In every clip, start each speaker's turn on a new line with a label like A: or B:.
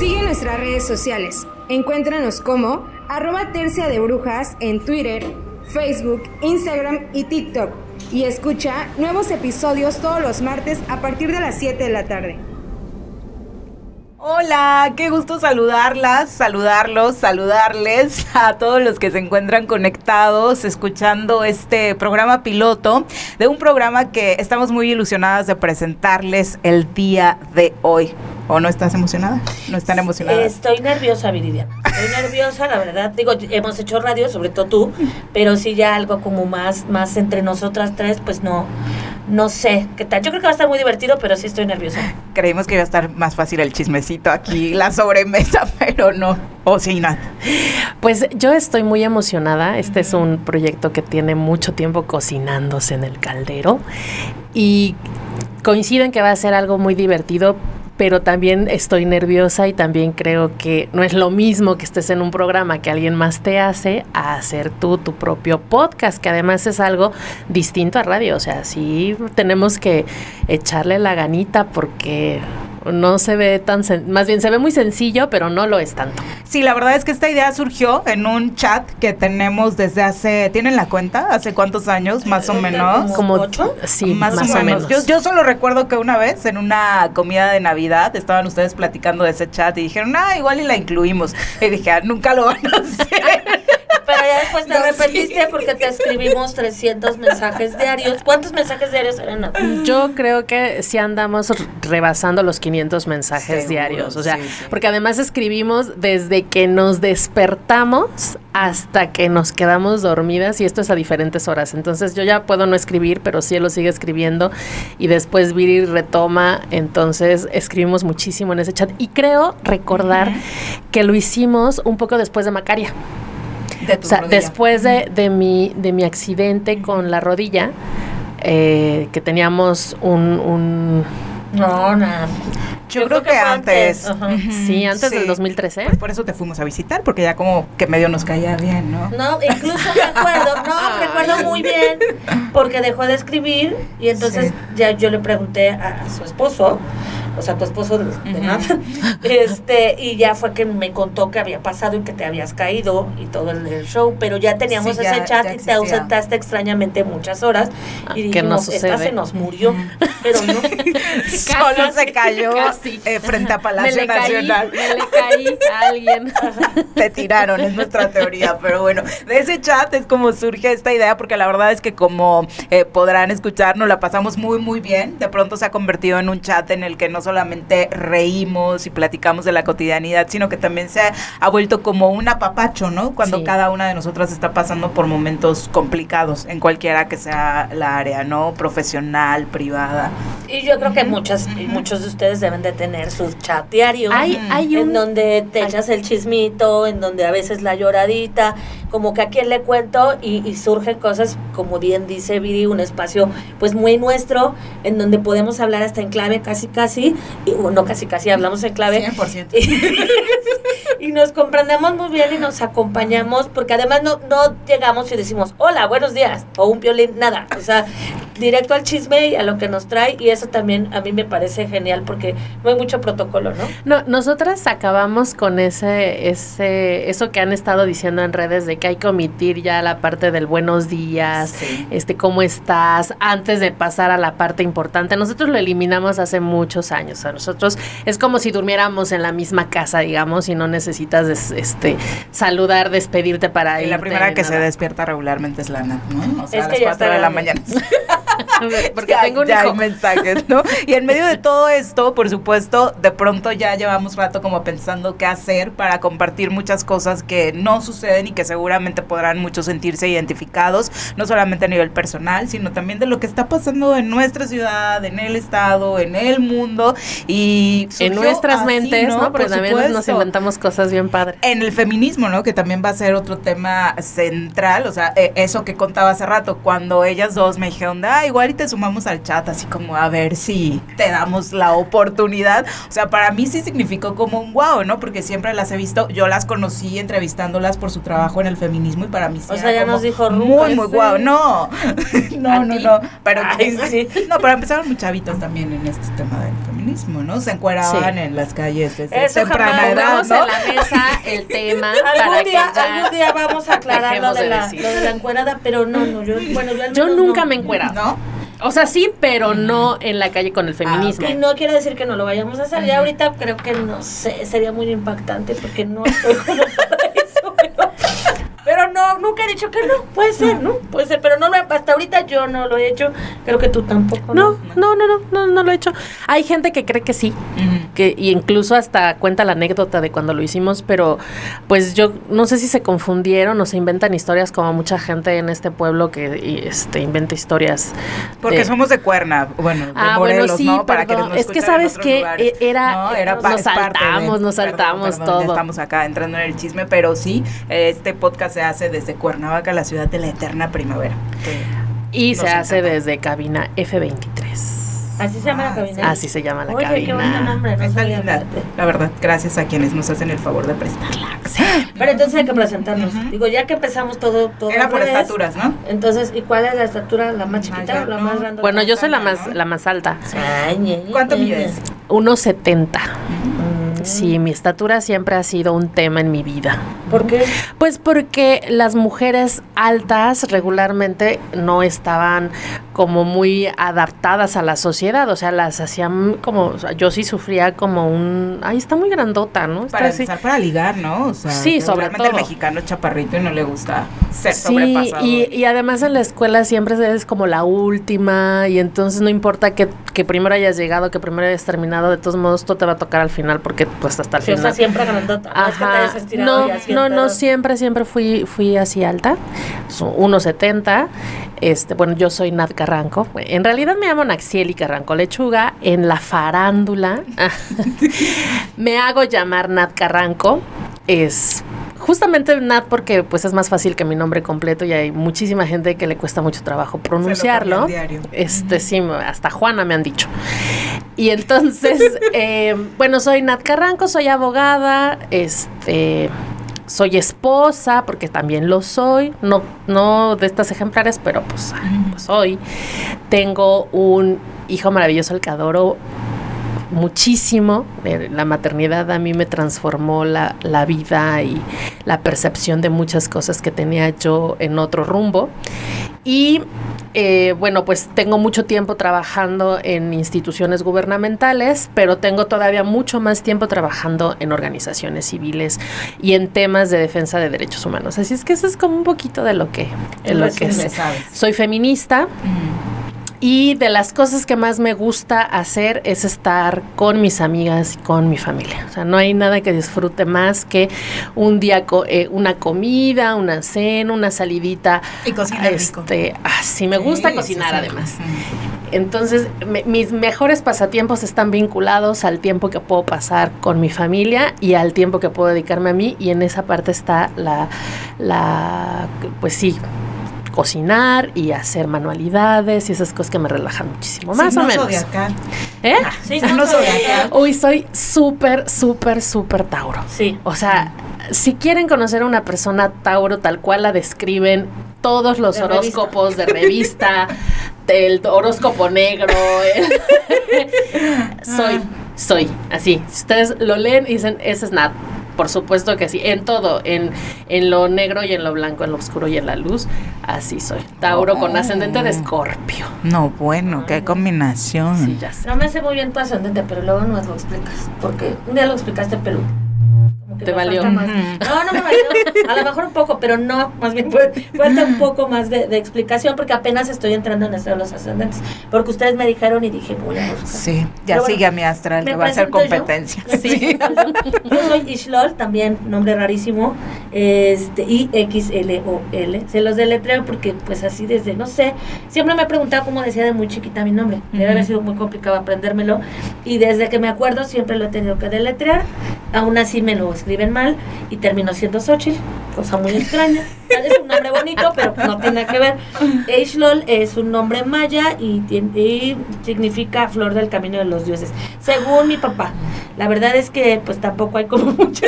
A: Sigue nuestras redes sociales. Encuéntranos como arroba tercia de brujas en Twitter, Facebook, Instagram y TikTok. Y escucha nuevos episodios todos los martes a partir de las 7 de la tarde.
B: Hola, qué gusto saludarlas, saludarlos, saludarles a todos los que se encuentran conectados escuchando este programa piloto de un programa que estamos muy ilusionadas de presentarles el día de hoy. ¿O no estás emocionada? ¿No están emocionadas?
C: Estoy nerviosa, Viridiana. Estoy nerviosa, la verdad. Digo, hemos hecho radio, sobre todo tú, pero sí ya algo como más, más entre nosotras tres, pues no, no sé qué tal. Yo creo que va a estar muy divertido, pero sí estoy nerviosa.
B: Creímos que iba a estar más fácil el chismecito aquí, la sobremesa, pero no. O sí, Nat.
D: Pues yo estoy muy emocionada. Este es un proyecto que tiene mucho tiempo cocinándose en el caldero y coinciden que va a ser algo muy divertido, pero también estoy nerviosa y también creo que no es lo mismo que estés en un programa que alguien más te hace a hacer tú tu propio podcast, que además es algo distinto a radio. O sea, sí tenemos que echarle la ganita porque no se ve tan, más bien se ve muy sencillo, pero no lo es tanto.
B: Sí, la verdad es que esta idea surgió en un chat que tenemos desde hace, ¿tienen la cuenta? ¿Hace cuántos años, más o menos?
C: ¿Como ocho?
D: Sí,
B: más, o, menos. Yo, yo, solo recuerdo que una vez en una comida de Navidad estaban ustedes platicando de ese chat y dijeron, ah, igual y la incluimos. Y dije, ah, nunca lo van a hacer.
C: Pero ya después te arrepentiste porque te escribimos 300 mensajes diarios. ¿Cuántos mensajes diarios eran?
D: Yo creo que sí andamos rebasando los 500 mensajes diarios. O sea, porque además escribimos desde que nos despertamos hasta que nos quedamos dormidas y esto es a diferentes horas. Entonces yo ya puedo no escribir, pero sí él lo sigue escribiendo y después Viri retoma. Entonces escribimos muchísimo en ese chat y creo recordar que lo hicimos un poco después de Macaria o sea, después de, de, mi, de mi accidente con la rodilla, eh, que teníamos un... un
C: no, nada.
B: Yo, creo, que, antes.
D: Sí, antes del 2013.
B: Pues por eso te fuimos a visitar, porque ya como que medio nos caía bien, ¿no?
C: No, incluso me acuerdo, no, recuerdo muy bien, porque dejó de escribir y entonces ya yo le pregunté a su esposo o sea, tu esposo de, nada. Este, y ya fue que me contó que había pasado y que te habías caído y todo el, show, pero ya teníamos ese chat y te ausentaste extrañamente muchas horas ah, y dijimos, esta se nos murió, pero no.
B: Solo se cayó eh, frente a Palacio Nacional.
D: me le caí a alguien.
B: Te tiraron, es nuestra teoría, pero bueno, de ese chat es como surge esta idea, porque la verdad es que como eh, podrán escuchar, nos la pasamos muy, muy bien. De pronto se ha convertido en un chat en el que no solamente reímos y platicamos de la cotidianidad, sino que también se ha, vuelto como un apapacho, ¿no? Cuando cada una de nosotras está pasando por momentos complicados, en cualquiera que sea la área, ¿no? Profesional, privada.
C: Y yo creo que muchas, muchos de ustedes deben de tener su chat diario,
D: hay, hay
C: en donde te echas el chismito, en donde a veces la lloradita, como que a quien le cuento y, y surgen cosas, como bien dice Viri, un espacio pues muy nuestro, en donde podemos hablar hasta en clave casi casi, y bueno, casi casi hablamos en clave.
B: 100%.
C: Y, nos comprendemos muy bien y nos acompañamos, porque además no, no llegamos y decimos, hola, buenos días, o un violín, nada. O sea, directo al chisme y a lo que nos trae, y eso también a mí me parece genial, porque no hay mucho protocolo, ¿no?
D: No, nosotras acabamos con ese, ese, eso que han estado diciendo en redes de que hay que omitir ya la parte del buenos días, este, cómo estás, antes de pasar a la parte importante. Nosotros lo eliminamos hace muchos años. A nosotros es como si durmiéramos en la misma casa, digamos, y no necesitas este saludar, despedirte para ir.
B: Y la primera que se despierta regularmente es Lana, ¿no? O sea, a las 4 de la mañana.
D: Porque tengo un
B: ya hay mensajes, ¿no? Y en medio de todo esto, por supuesto, de pronto ya llevamos rato como pensando qué hacer para compartir muchas cosas que no suceden y que seguramente podrán muchos sentirse identificados, no solamente a nivel personal, sino también de lo que está pasando en nuestra ciudad, en el estado, en el mundo y
D: en nuestras mentes, ¿no? Porque también nos inventamos cosas bien padres.
B: En el feminismo, ¿no? Que también va a ser otro tema central, o sea, eh, eso que contaba hace rato, cuando ellas dos me dijeron, ah, igual y te sumamos al chat, así como a ver si te damos la oportunidad. O sea, para mí sí significó como un wow, ¿no? Porque siempre las he visto, yo las conocí entrevistándolas por su trabajo en el feminismo y para mí sí
C: O
B: era
C: sea, ya
B: como
C: nos dijo
B: muy, muy guau. No, no, no, no. Pero
C: Ay, sí.
B: no, pero empezaron muy chavitos también en este tema del feminismo, ¿no? Se encueraban
D: Sí.
B: en las calles desde
C: Eso
B: temprana
C: jamás.
B: edad, ¿no?
D: en la mesa el tema
C: Algún día, algún día vamos a aclarar lo de,
D: de
C: la, lo de la encuerada, pero no, no, yo, bueno, yo, al
D: Yo
C: menos
D: nunca
C: no.
D: me he encuerado.
B: ¿No?
D: O sea, sí, pero no en la calle con el feminismo.
B: ok.
C: Y no quiere decir que no lo vayamos a hacer. Ya ahorita creo que no sé, sería muy impactante porque no estoy como para eso. Pero, pero no, nunca he dicho que no. Puede ser, ¿no? Puede ser, pero no lo, hasta ahorita yo no lo he hecho. Creo que tú tampoco.
D: No, no, no, no, no, no lo he hecho. Hay gente que cree que sí,
B: Ujú.
D: que y incluso hasta cuenta la anécdota de cuando lo hicimos, pero pues yo no sé si se confundieron o se inventan historias como mucha gente en este pueblo que y, este inventa historias.
B: Porque
D: de-
B: somos de Cuerna, bueno, de
D: Ah,
B: Morelos,
D: bueno, sí,
B: ¿no? Para
D: perdón.
B: quienes nos
D: Es que sabes que
B: lugares.
D: era-
B: No, era
D: nos
B: parte
D: saltamos,
B: de-
D: nos saltamos
B: ya
D: todo.
B: estamos acá entrando en el chisme, pero sí, este podcast se hace desde Cuernavaca, la ciudad de la eterna primavera.
D: y se hace
B: encanta.
D: desde cabina F23.
C: Así se llama la
B: Ah,
C: cabina.
D: Así se llama la
C: Oye, qué bonito
D: cabina.
C: nombre. No
B: Está
C: sabía,
B: linda,
C: fíjate.
B: la verdad, gracias a quienes nos hacen el favor de prestarla.
C: Pero entonces hay que presentarnos. Digo, ya que empezamos todo, todo
B: Era por estaturas, ¿no?
C: Entonces, ¿y cuál es la estatura? ¿La más chiquita o la
B: no.
C: más grande?
D: Bueno, yo soy la más
B: ¿no?
D: la más alta.
C: Ay,
B: ¿Cuánto mides?
C: ñe.
D: 1.70.
C: Mm.
D: Sí, mi estatura siempre ha sido un tema en mi vida.
C: ¿Por qué?
D: Pues porque las mujeres altas regularmente no estaban como muy adaptadas a la sociedad, o sea, las hacían como, o sea, yo sí sufría como un, ay, está muy grandota, ¿no? Está
B: Para
D: así.
B: empezar, para ligar, ¿no? O sea,
D: Sí, sobre
B: regularmente el
D: todo.
B: mexicano es chaparrito y no le gusta ser
D: Sí,
B: sobrepasado.
D: y, y además en la escuela siempre eres como la última y entonces no importa que, que primero hayas llegado, que primero hayas terminado, de todos modos todo te va a tocar al final porque pues hasta el
C: Sí, o
D: final.
C: sea, siempre grandota. No es que te hayas
D: Ajá.
C: estirado
D: No, no, no, siempre, siempre fui, fui así alta, so- 1.70. Este, bueno, yo soy Nat Carranco. En realidad me llamo Naxieli Carranco Lechuga. En la farándula me hago llamar Nat Carranco. Es justamente Nat porque pues es más fácil que mi nombre completo y hay muchísima gente que le cuesta mucho trabajo pronunciarlo.
B: cambia diario.
D: Este sí, hasta Juana me han dicho. Y entonces, eh, bueno, soy Nat Carranco, soy abogada, este, soy esposa, porque también lo soy, no, no de estas ejemplares, pero pues, pues soy. Tengo un hijo maravilloso, el que adoro muchísimo. Eh, La maternidad a mí me transformó la, la vida y la percepción de muchas cosas que tenía yo en otro rumbo. Y eh, bueno, pues tengo mucho tiempo trabajando en instituciones gubernamentales, pero tengo todavía mucho más tiempo trabajando en organizaciones civiles y en temas de defensa de derechos humanos. Así es que eso es como un poquito de lo que, de lo que es.
B: sabes.
D: Soy feminista. Y de las cosas que más me gusta hacer es estar con mis amigas y con mi familia. O sea, no hay nada que disfrute más que un día, co- eh, una comida, una cena, una salidita.
B: Y cocinar rico.
D: Este, ah, sí, me gusta
B: Sí,
D: cocinar además. Entonces, me- mis mejores pasatiempos están vinculados al tiempo que puedo pasar con mi familia y al tiempo que puedo dedicarme a mí. Y en esa parte está la, la pues sí, cocinar y hacer manualidades y esas cosas que me relajan muchísimo, más
B: Signo
D: o menos.
B: zodiacal.
D: ¿Eh?
C: Sí,
B: Signo
C: no
B: zodiacal.
D: Uy, soy súper, súper, súper Tauro.
C: Sí.
D: O sea, si quieren conocer a una persona Tauro tal cual la describen todos los
C: De
D: horóscopos de revista, del horóscopo negro, soy, soy, así. Si ustedes lo leen y dicen, ese es Nat. Por supuesto que sí, en todo, en, en lo negro y en lo blanco, en lo oscuro y en la luz, así soy. Tauro con ascendente de escorpio.
B: No, bueno, qué combinación.
D: Sí, ya sé.
C: No me sé muy bien tu ascendente, pero luego nos lo explicas. Porque un día lo explicaste, pero.
D: Te valió.
C: más. No, no me valió. A lo mejor un poco, pero no. Más bien fue- falta un poco más de, de explicación, porque apenas estoy entrando en esto de los ascendentes. Porque ustedes me dijeron y dije, voy a buscar.
B: Sí, ya
C: Pero bueno,
B: sigue a mi astral,
C: ¿me
B: que va a hacer
C: yo?
B: competencia.
C: ¿Me
B: Sí.
C: yo? Yo soy Ishlol, también nombre rarísimo, este, I-X-L-O-L. Se los deletreo porque, pues así desde, no sé, siempre me he preguntado cómo decía de muy chiquita mi nombre. Debe haber sido muy complicado aprendérmelo. Y desde que me acuerdo siempre lo he tenido que deletrear. Aún así me lo escriben mal y terminó siendo Xochitl, cosa muy extraña. Es un nombre bonito, pero no tiene que ver. Eishlol es un nombre maya y, y significa flor del camino de los dioses. Según mi papá. La verdad es que pues tampoco hay como mucha,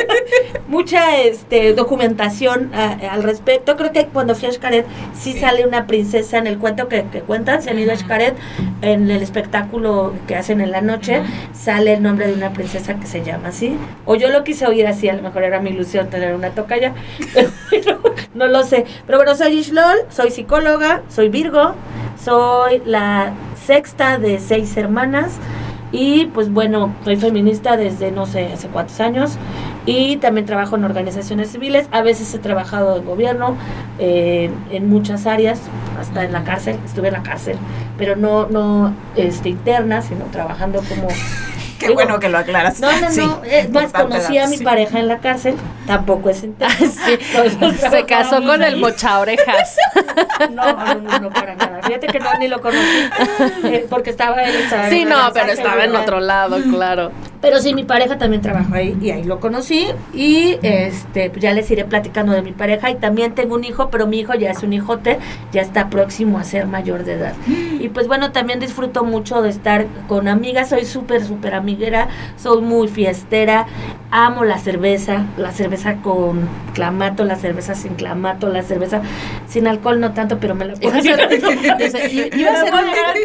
C: mucha este, documentación al respecto. Creo que cuando fui a Xcaret sí, sale una princesa en el cuento que, cuentan. Se han ido a Xcaret en el espectáculo que hacen en la noche. Sale el nombre de una princesa que se llama así. O yo lo quise oír así, a lo mejor era mi ilusión tener una tocaya. Pero no lo sé. Pero bueno, soy Ishlol, soy psicóloga, soy Virgo, soy la sexta de seis hermanas. Y pues bueno, soy feminista desde no sé hace cuántos años y también trabajo en organizaciones civiles. A veces he trabajado en gobierno, eh, en muchas áreas, hasta en la cárcel, estuve en la cárcel, pero no, no este, interna, sino trabajando como
B: Qué bueno que lo aclaras.
C: No, no, no. Es más, conocí a mi pareja en la cárcel. Tampoco es interesante.
D: Se casó con el mocha orejas.
C: No, no, no, para nada. Fíjate que no, ni lo conocí. Eh, porque estaba él.
D: sí, no, pero estaba en otro lado, claro.
C: Pero sí, mi pareja también trabajó ahí y ahí lo conocí. Y este, ya les iré platicando de mi pareja. Y también tengo un hijo, pero mi hijo ya es un hijote, ya está próximo a ser mayor de edad. Y pues bueno, también disfruto mucho de estar con amigas. Soy súper, súper soy muy fiestera. Amo la cerveza, la cerveza con clamato, la cerveza sin clamato, la cerveza sin alcohol, no tanto, pero me la puedo
D: iba,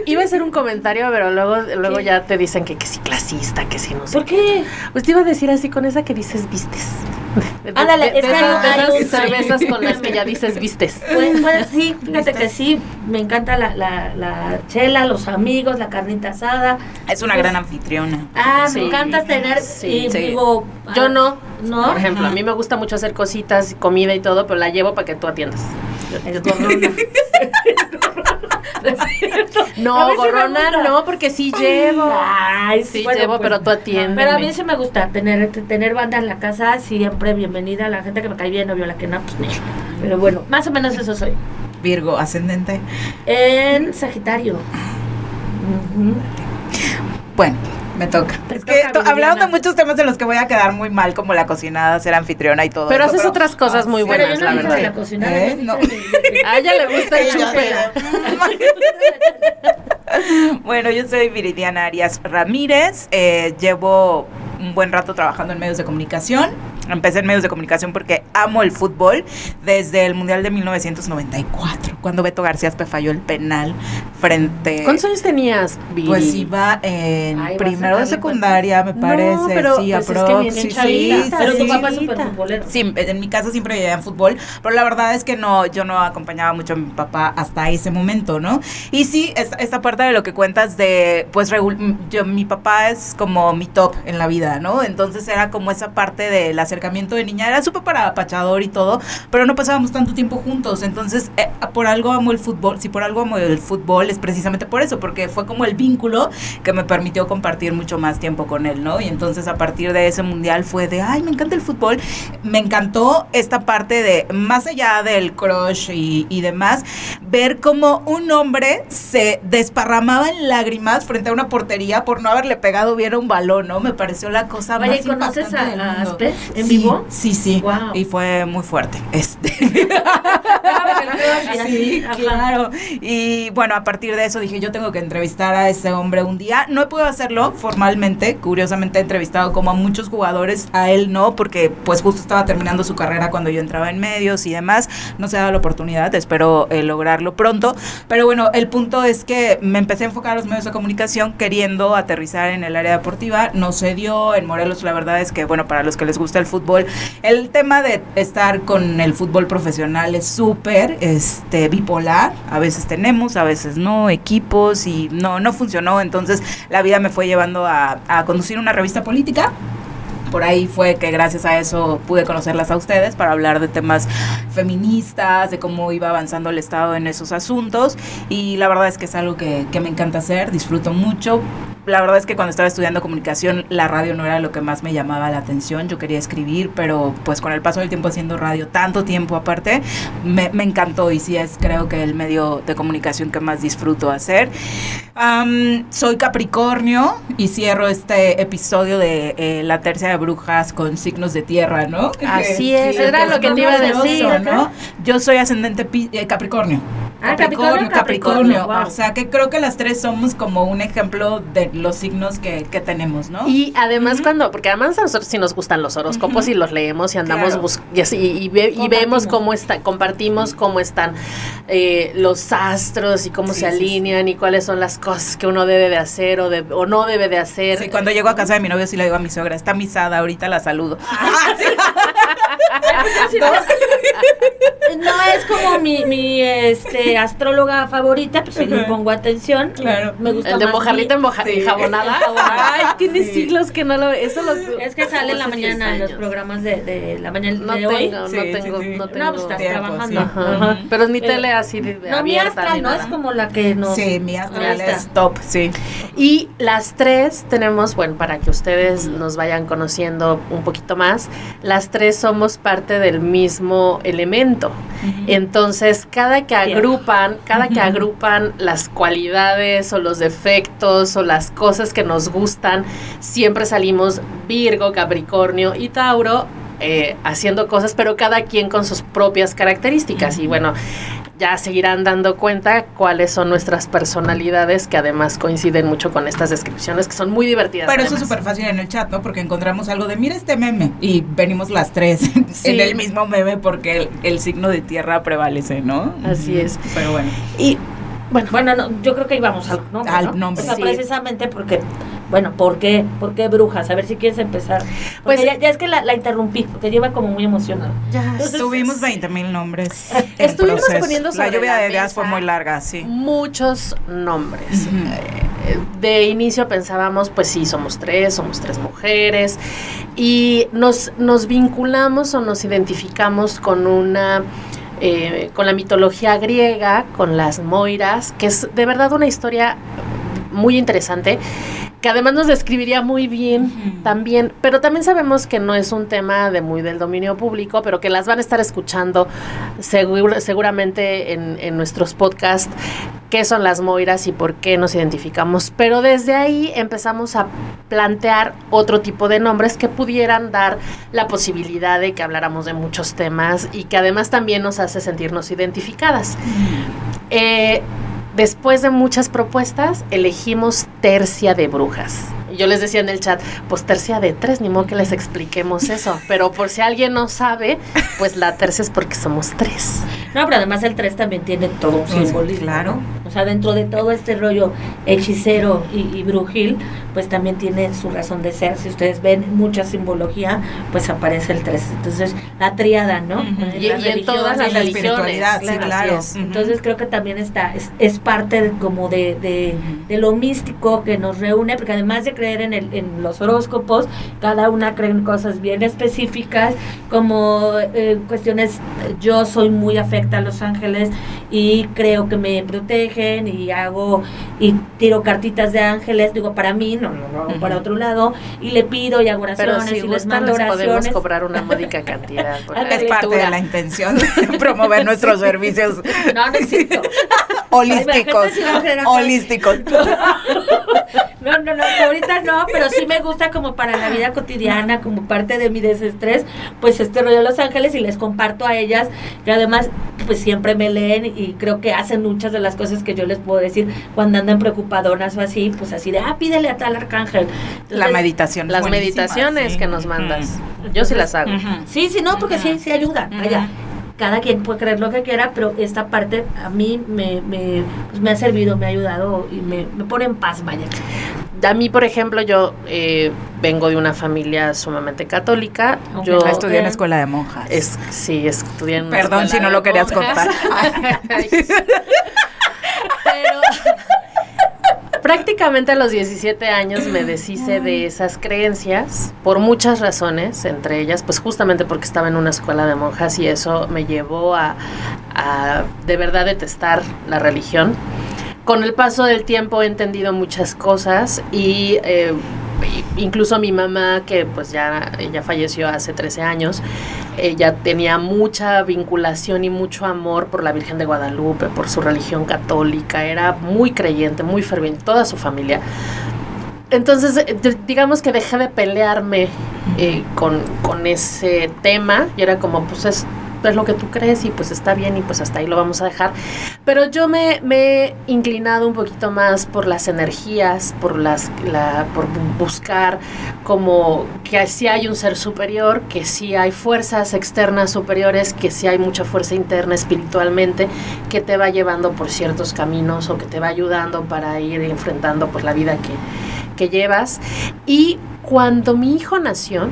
D: iba, a ser un comentario, pero luego, luego ya te dicen que, que sí clasista, que sí no
C: ¿Por qué?
D: Pues te iba a decir así con esa que dices vistes.
C: Ándale, es que
D: hay cervezas con las que ya dices vistes.
C: Pues, bueno, sí, fíjate que sí, me encanta la, la, la, chela, los amigos, la carnita asada.
B: Es una gran anfitriona.
C: Ah, me encanta tener, sí, digo,
D: yo no, no. Por ejemplo, a mí me gusta mucho hacer cositas, comida y todo, pero la llevo para que tú atiendas. Es. no, gorrona no, porque sí llevo.
C: Ay,
D: sí llevo, pues, pero tú atiendes.
C: Pero a mí sí me gusta tener tener banda en la casa, siempre bienvenida. La gente que me cae bien, obvio, la que no, pues Pero bueno, más o menos eso soy.
B: Virgo, ascendente.
C: En Sagitario.
B: Bueno, me toca. es que hablando de muchos temas de los que voy a quedar muy mal, como la cocinada, ser anfitriona y todo
D: pero haces otras cosas muy buenas, la verdad.
C: La cocinada, ¿Eh? no.
D: a ella le gusta el chupe.
B: bueno, yo soy Viridiana Arias Ramírez. Eh, llevo un buen rato trabajando en medios de comunicación empecé en medios de comunicación porque amo el fútbol desde el Mundial de 1994, cuando Beto García falló el penal frente...
D: ¿Cuántos años tenías,
B: Pues iba en primero de secundaria, me parece.
C: pero
B: sí,
C: pues es que sí, sí, Pero tu papá es súper futbolero.
B: Sí, en mi casa siempre en fútbol, pero la verdad es que no, yo no acompañaba mucho a mi papá hasta ese momento, ¿no? Y sí, esta, esta parte de lo que cuentas de, pues, yo, mi papá es como mi top en la vida, ¿no? Entonces era como esa parte de la acercamiento de niña, era súper apachador y todo, pero no pasábamos tanto tiempo juntos, entonces eh, por algo amo el fútbol, si por algo amo el fútbol es precisamente por eso, porque fue como el vínculo que me permitió compartir mucho más tiempo con él, ¿no? Y entonces a partir de ese mundial fue de, ay, me encanta el fútbol, me encantó esta parte de, más allá del crush y, y demás, ver cómo un hombre se desparramaba en lágrimas frente a una portería por no haberle pegado bien a un balón, ¿no? Me pareció la cosa más
C: ¿conoces a, Aspe?
B: Sí, sí. Y fue muy fuerte. Este. sí, claro. Y bueno, a partir de eso dije, yo tengo que entrevistar a ese hombre un día. No he podido hacerlo formalmente. Curiosamente he entrevistado como a muchos jugadores, a él no, porque pues justo estaba terminando su carrera cuando yo entraba en medios y demás. No se ha dado la oportunidad, espero eh, lograrlo pronto. Pero bueno, el punto es que me empecé a enfocar a los medios de comunicación queriendo aterrizar en el área deportiva. No se dio. En Morelos la verdad es que, bueno, para los que les gusta el fútbol, El tema de estar con el fútbol profesional es súper este, bipolar. A veces tenemos, a veces no, equipos y no, no funcionó. Entonces la vida me fue llevando a, a conducir una revista política por ahí fue que gracias a eso pude conocerlas a ustedes para hablar de temas feministas, de cómo iba avanzando el Estado en esos asuntos y la verdad es que es algo que, que me encanta hacer, disfruto mucho, la verdad es que cuando estaba estudiando comunicación, la radio no era lo que más me llamaba la atención. Yo quería escribir, pero pues con el paso del tiempo haciendo radio, tanto tiempo aparte, me, me encantó y sí es creo que el medio de comunicación que más disfruto hacer. soy Capricornio y cierro este episodio de eh, La Tercia de Brujas con signos de tierra, ¿no?
D: Así es, era lo que te iba a decir.
B: ¿no? Yo soy ascendente eh, Capricornio.
C: Ah, Capricornio, Capricornio.
B: O sea, que creo que las tres somos como un ejemplo de los signos que, que tenemos, ¿no?
D: Y además cuando, porque además a nosotros sí nos gustan los horóscopos y los leemos y andamos y, así, y, vemos cómo está, compartimos cómo están eh, los astros y cómo se alinean y cuáles son las cosas que uno debe de hacer o, de, o no debe de hacer.
B: Sí, cuando llego a casa de mi novio sí le digo a mi suegra, está misada, ahorita la saludo.
C: no es como mi, mi este, astróloga favorita, pues si le pongo atención.
B: Claro.
C: Me gusta
D: El de mojarrita en jabonada. Ay, tiene siglos que no lo eso lo
C: Es que sale en la mañana en los programas de, de la mañana
D: no
C: de
D: tengo,
C: hoy.
D: No tengo, no tengo.
C: No, pues estás trabajando.
D: Ajá. Pero es mi tele así de,
C: no, mi
D: abierta.
C: no es como la que nos.
B: Sí, mi astral es top, sí.
D: Y las tres tenemos, bueno, para que ustedes nos vayan conociendo un poquito más, las tres somos parte del mismo elemento. Entonces, cada que agrupan, cada que agrupan las cualidades o los defectos o las cosas que nos gustan, siempre salimos Virgo, Capricornio y Tauro eh, haciendo cosas, pero cada quien con sus propias características. Y bueno, ya seguirán dando cuenta cuáles son nuestras personalidades que además coinciden mucho con estas descripciones que son muy divertidas.
B: Pero eso es súper fácil en el chat, ¿no? Porque encontramos algo de, mira este meme y venimos las tres en el mismo meme porque el, signo de tierra prevalece, ¿no?
D: Así es.
B: Pero bueno.
D: Y
C: bueno, bueno yo creo que íbamos al nombre.
B: Al nombre.
C: O sea, precisamente porque bueno, ¿por qué? ¿Por qué brujas? A ver si quieres empezar. pues ya, es que la, interrumpí, porque lleva como muy emocionada.
B: Ya, tuvimos 20 mil nombres.
D: Estuvimos poniendo sobre
B: La lluvia de ideas fue muy larga, sí.
D: Muchos nombres. Eh, de inicio pensábamos, pues sí, somos tres, somos tres mujeres. Y nos, nos vinculamos o nos identificamos con una... Eh, con la mitología griega, con las moiras, que es de verdad una historia muy interesante que además nos describiría muy bien también, pero también sabemos que no es un tema de muy del dominio público, pero que las van a estar escuchando seguramente en, en, nuestros podcasts, qué son las Moiras y por qué nos identificamos. Pero desde ahí empezamos a plantear otro tipo de nombres que pudieran dar la posibilidad de que habláramos de muchos temas y que además también nos hace sentirnos identificadas. Eh, Después de muchas propuestas, elegimos tercia de brujas. Yo les decía en el chat, pues tercia de tres, ni modo que les expliquemos eso. Pero por si alguien no sabe, pues la tercia es porque somos tres.
C: No, pero además el tres también tiene todo un simbolismo.
B: Claro.
C: O sea, dentro de todo este rollo hechicero y, brujil, pues también tiene su razón de ser. Si ustedes ven mucha simbología, pues aparece el tres. Entonces, la triada, ¿no?
D: y, en todas las religiones.
B: Sí, claro.
C: Entonces, creo que también está, es, parte como de, de, lo místico que nos reúne, porque además de creer en, el, en los horóscopos, cada una cree en cosas bien específicas, como eh, cuestiones, yo soy muy afecta a los ángeles y creo que me protegen y hago y tiro cartitas de ángeles, digo para mí, no, no, no, para otro lado, y le pido y hago oraciones y les mando oraciones.
D: podemos cobrar una módica cantidad.
B: es parte de la intención de promover nuestros servicios.
C: No, necesito.
B: Holísticos. Holísticos.
C: No, no, no, ahorita no, pero sí me gusta como para la vida cotidiana, como parte de mi desestrés, pues este rollo de Los Ángeles y les comparto a ellas, que además pues siempre me leen y creo que hacen muchas de las cosas que yo les puedo decir cuando andan preocupadonas o así, pues así de, ah, pídele a tal arcángel.
B: la meditación.
D: Las meditaciones que nos mandas. Yo sí las hago.
C: Sí, sí, no, porque sí, sí ayudan. Allá cada quien puede creer lo que quiera, pero esta parte a mí me, me, pues me ha servido, me ha ayudado y me, me, pone en paz, vaya.
D: A mí, por ejemplo, yo eh, vengo de una familia sumamente católica. Yo
B: estudié en la escuela de monjas.
D: Es, sí, estudié en
B: Perdón si no lo querías contar.
D: Pero prácticamente a los 17 años me deshice de esas creencias por muchas razones, entre ellas, pues justamente porque estaba en una escuela de monjas y eso me llevó a, a de verdad detestar la religión. Con el paso del tiempo he entendido muchas cosas y eh, incluso mi mamá, que pues ya ella falleció hace 13 años, ella tenía mucha vinculación y mucho amor por la Virgen de Guadalupe, por su religión católica, era muy creyente, muy ferviente, toda su familia. Entonces, eh, digamos que dejé de pelearme eh, con, con ese tema y era como, pues es es lo que tú crees y pues está bien y pues hasta ahí lo vamos a dejar. Pero yo me, he inclinado un poquito más por las energías, por, las, la, por buscar como que sí hay un ser superior, que sí hay fuerzas externas superiores, que sí hay mucha fuerza interna espiritualmente que te va llevando por ciertos caminos o que te va ayudando para ir enfrentando pues la vida que, que llevas. Y cuando mi hijo nació,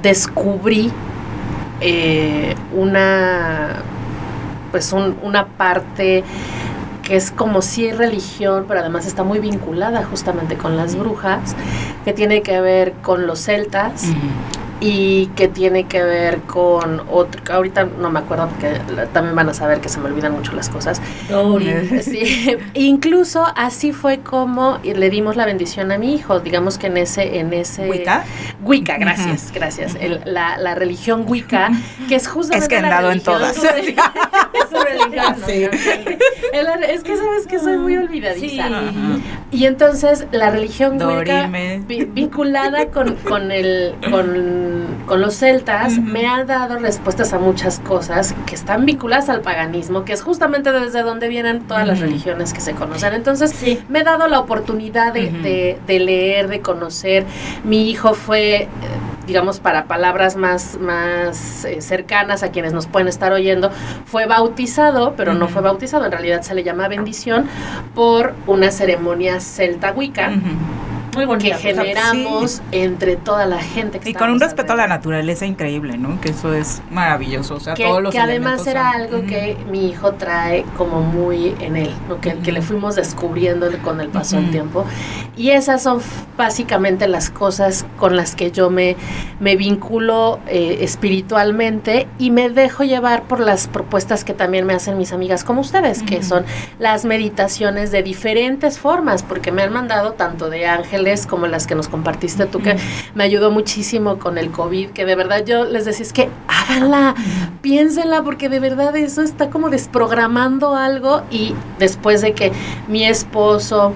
D: descubrí eh, una pues una parte que es como si religión, pero además está muy vinculada justamente con las brujas, que tiene que ver con los celtas, y que tiene que ver con otro, ahorita no me acuerdo porque también van a saber que se me olvidan mucho las cosas. sí, incluso así fue como le dimos la bendición a mi hijo, digamos que en ese en ese
B: Wicca.
D: Wicca, gracias, gracias. la, la, religión Wicca, que es justamente
B: Es que han dado en todas.
D: es su religión. es que sabes que soy muy olvidadiza. Y entonces la religión Wicca vinculada con, con el con con, los celtas me ha dado respuestas a muchas cosas que están vinculadas al paganismo, que es justamente desde donde vienen todas las religiones que se conocen. Entonces, me he dado la oportunidad de, leer, de conocer. Mi hijo fue... Eh, digamos, para palabras más, más eh, cercanas a quienes nos pueden estar oyendo, fue bautizado, pero no fue bautizado, en realidad se le llama bendición, por una ceremonia celta wicca muy que generamos entre toda la gente.
B: Que y con un respeto a la naturaleza increíble, ¿no? Que eso es maravilloso. O sea,
D: que,
B: todos los
D: que además era algo que mi hijo trae como muy en él, ¿no? que, que le fuimos descubriendo con el paso del tiempo. Y esas son básicamente las cosas con las que yo me, me vinculo eh, espiritualmente y me dejo llevar por las propuestas que también me hacen mis amigas como ustedes, que son las meditaciones de diferentes formas, porque me han mandado tanto de como las que nos compartiste tú, que me ayudó muchísimo con el COVID, que de verdad yo les decía, es que háganla, piénsenla, porque de verdad eso está como desprogramando algo y después de que mi esposo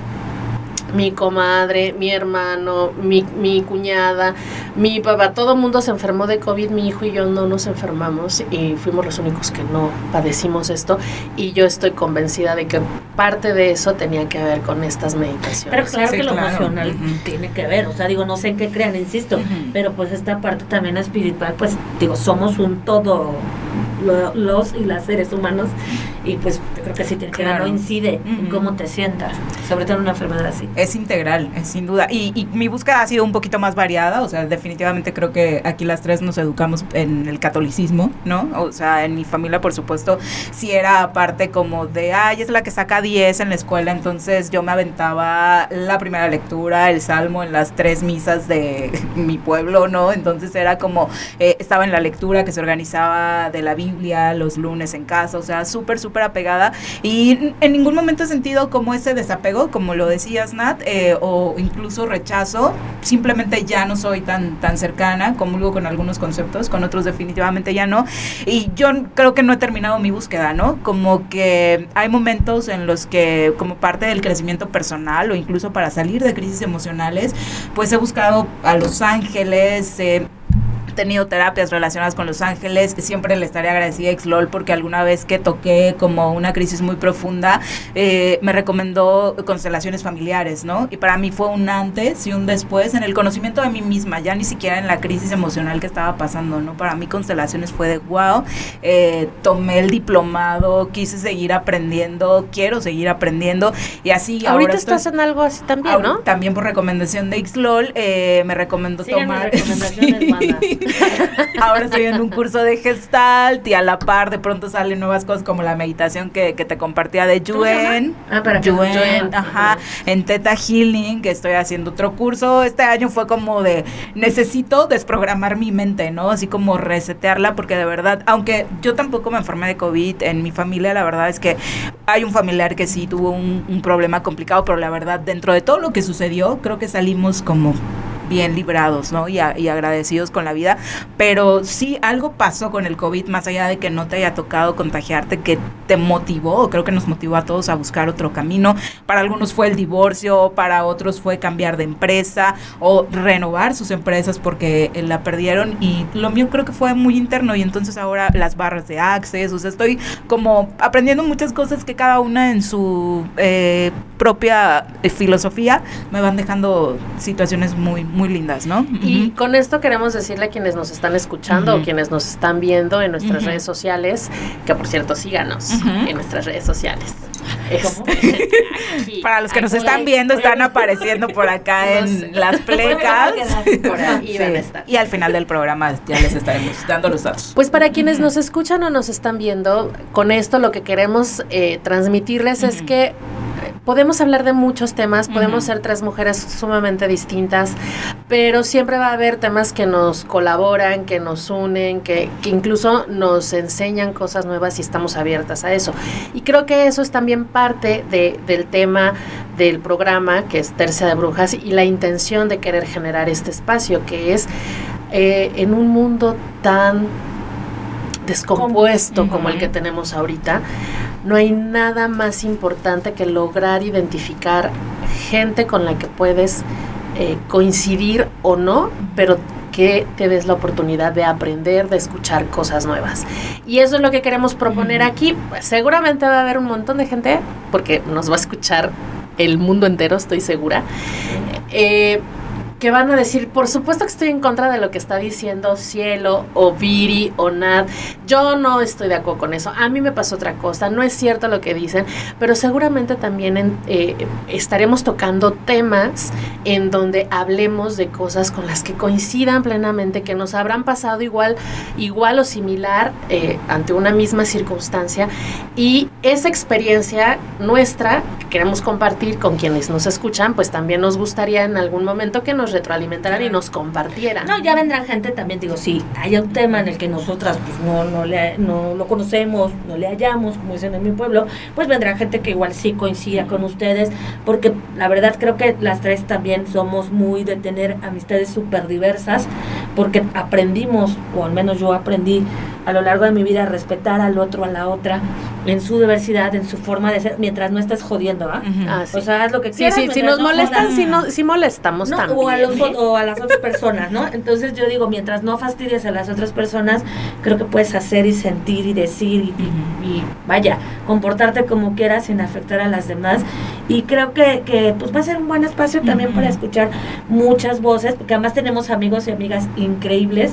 D: mi comadre, mi hermano, mi, mi cuñada, mi papá, todo el mundo se enfermó de COVID, mi hijo y yo no nos enfermamos y fuimos los únicos que no padecimos esto y yo estoy convencida de que parte de eso tenía que ver con estas meditaciones.
C: Pero claro que lo emocional tiene que ver, o sea, digo, no sé en qué crean, insisto, pero pues esta parte también espiritual, pues digo, somos un todo los y las seres humanos y pues yo creo que sí tiene que ver, no incide en cómo te sientas, sobre todo en una enfermedad así.
B: Es integral, es sin duda. Y, y, mi búsqueda ha sido un poquito más variada, o sea, definitivamente creo que aquí las tres nos educamos en el catolicismo, ¿no? O sea, en mi familia, por supuesto, sí era parte como de, ay, es la que saca 10 en la escuela, entonces yo me aventaba la primera lectura, el salmo en las tres misas de mi pueblo, ¿no? Entonces era como, eh, estaba en la lectura que se organizaba de la Biblia los lunes en casa, o sea, súper, súper apegada. Y en ningún momento he sentido como ese desapego, como lo decías, Nat, eh, o incluso rechazo, simplemente ya no soy tan, tan cercana, comulgo con algunos conceptos, con otros definitivamente ya no. Y yo creo que no he terminado mi búsqueda, ¿no? Como que hay momentos en los que como parte del crecimiento personal o incluso para salir de crisis emocionales, pues he buscado a los ángeles, eh, tenido terapias relacionadas con Los Ángeles, siempre le estaré agradecida a Xlol porque alguna vez que toqué como una crisis muy profunda, eh, me recomendó constelaciones familiares, ¿no? Y para mí fue un antes y un después en el conocimiento de mí misma, ya ni siquiera en la crisis emocional que estaba pasando, ¿no? Para mí constelaciones fue de wow, eh, tomé el diplomado, quise seguir aprendiendo, quiero seguir aprendiendo y así.
D: Ahorita estás en algo así también, ¿no?
B: También por recomendación de Xlol, eh, me recomendó tomar...
C: recomendaciones,
B: Ahora estoy en un curso de gestalt y a la par de pronto salen nuevas cosas como la meditación que, que te compartía de Yuen.
C: Ah, para
B: Yuen,
C: Yuen.
B: ajá. En Teta Healing, que estoy haciendo otro curso. Este año fue como de necesito desprogramar mi mente, ¿no? Así como resetearla, porque de verdad, aunque yo tampoco me enfermé de COVID en mi familia, la verdad es que hay un familiar que sí tuvo un, un problema complicado, pero la verdad, dentro de todo lo que sucedió, creo que salimos como bien librados, ¿no? Y, a- y agradecidos con la vida. Pero sí, algo pasó con el COVID, más allá de que no te haya tocado contagiarte, que te motivó, creo que nos motivó a todos a buscar otro camino. Para algunos fue el divorcio, para otros fue cambiar de empresa o renovar sus empresas porque eh, la perdieron. Y lo mío creo que fue muy interno y entonces ahora las barras de Access, o sea, estoy como aprendiendo muchas cosas que cada una en su eh, propia eh, filosofía me van dejando situaciones muy, muy lindas, ¿no?
D: Y con esto queremos decirle a quienes nos están escuchando o quienes nos están viendo en nuestras redes sociales, que por cierto síganos en nuestras redes sociales.
B: Para los que nos están viendo, están apareciendo por acá en las plecas. Sí. Y al final del programa ya les estaremos dando los datos.
D: Pues para quienes nos escuchan o nos están viendo, con esto lo que queremos eh, transmitirles es que eh, podemos hablar de muchos temas, podemos ser tres mujeres sumamente distintas, pero siempre va a haber temas que nos colaboran, que nos unen, que, que incluso nos enseñan cosas nuevas y estamos abiertas a eso. Y creo que eso es también parte de- del tema del programa, que es Tercia de Brujas, y la intención de querer generar este espacio, que es eh, en un mundo tan descompuesto como el que tenemos ahorita, no hay nada más importante que lograr identificar gente con la que puedes eh, coincidir o no, pero que te des la oportunidad de aprender, de escuchar cosas nuevas. Y eso es lo que queremos proponer aquí. Pues, seguramente va a haber un montón de gente, porque nos va a escuchar el mundo entero, estoy segura. Eh, que van a decir, por supuesto que estoy en contra de lo que está diciendo Cielo o Viri o Nad. Yo no estoy de acuerdo con eso. A mí me pasó otra cosa. No es cierto lo que dicen, pero seguramente también en- eh, estaremos tocando temas en donde hablemos de cosas con las que coincidan plenamente, que nos habrán pasado igual, igual o similar eh, ante una misma circunstancia. Y esa experiencia nuestra que queremos compartir con quienes nos escuchan, pues también nos gustaría en algún momento que nos retroalimentaran y nos compartieran.
C: No, ya vendrán gente también, digo, si hay un tema en el que nosotras pues no, no, le, no lo conocemos, no le hallamos, como dicen en mi pueblo, pues vendrá gente que igual sí coincida con ustedes, porque la verdad creo que las tres también somos muy de tener amistades súper diversas, porque aprendimos, o al menos yo aprendí a lo largo de mi vida a respetar al otro, a la otra, en su diversidad, en su forma de ser, mientras no estés jodiendo, ¿ah?
B: Ujú.
D: Ah, sí.
C: O sea, haz lo que
D: Sí,
C: quieras.
D: sí, si
C: mientras
D: nos
C: no
D: molestan,
C: jodas.
D: sí, no, sí molestamos
C: No,
D: también.
C: o, a los,
D: ¿eh?
C: o a las otras personas, ¿no? Entonces yo digo, mientras no fastidies a las otras personas, creo que puedes hacer y sentir y decir y, y- y, vaya, comportarte como quieras sin afectar a las demás. Y creo que, que pues va a ser un buen espacio también
B: Ujú.
C: para escuchar muchas voces, porque además tenemos amigos y amigas increíbles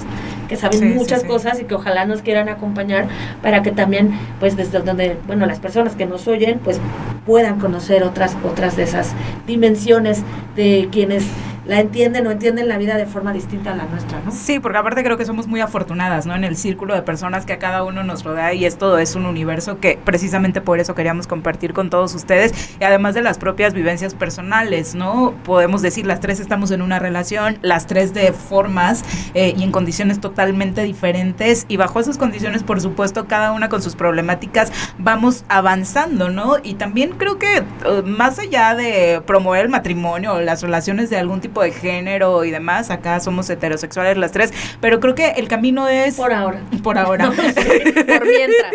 C: que saben
B: Sí, sí,
C: muchas
B: sí.
C: cosas y que ojalá nos quieran acompañar para que también, pues desde donde, bueno, las personas que nos oyen, pues puedan conocer otras, otras de esas dimensiones de quienes la entienden o entienden la vida de forma distinta a la nuestra, ¿no?
B: Sí, porque aparte creo que somos muy afortunadas, ¿no? En el círculo de personas que a cada uno nos rodea y esto es un universo que precisamente por eso queríamos compartir con todos ustedes y además de las propias vivencias personales, ¿no? Podemos decir, las tres estamos en una relación, las tres de formas eh, y en condiciones totalmente diferentes y bajo esas condiciones, por supuesto, cada una con sus problemáticas, vamos avanzando, ¿no? Y también creo que eh, más allá de promover el matrimonio o las relaciones de algún tipo de género y demás, acá somos heterosexuales las tres, pero creo que el camino es
C: Por ahora.
B: por ahora.
D: Por mientras.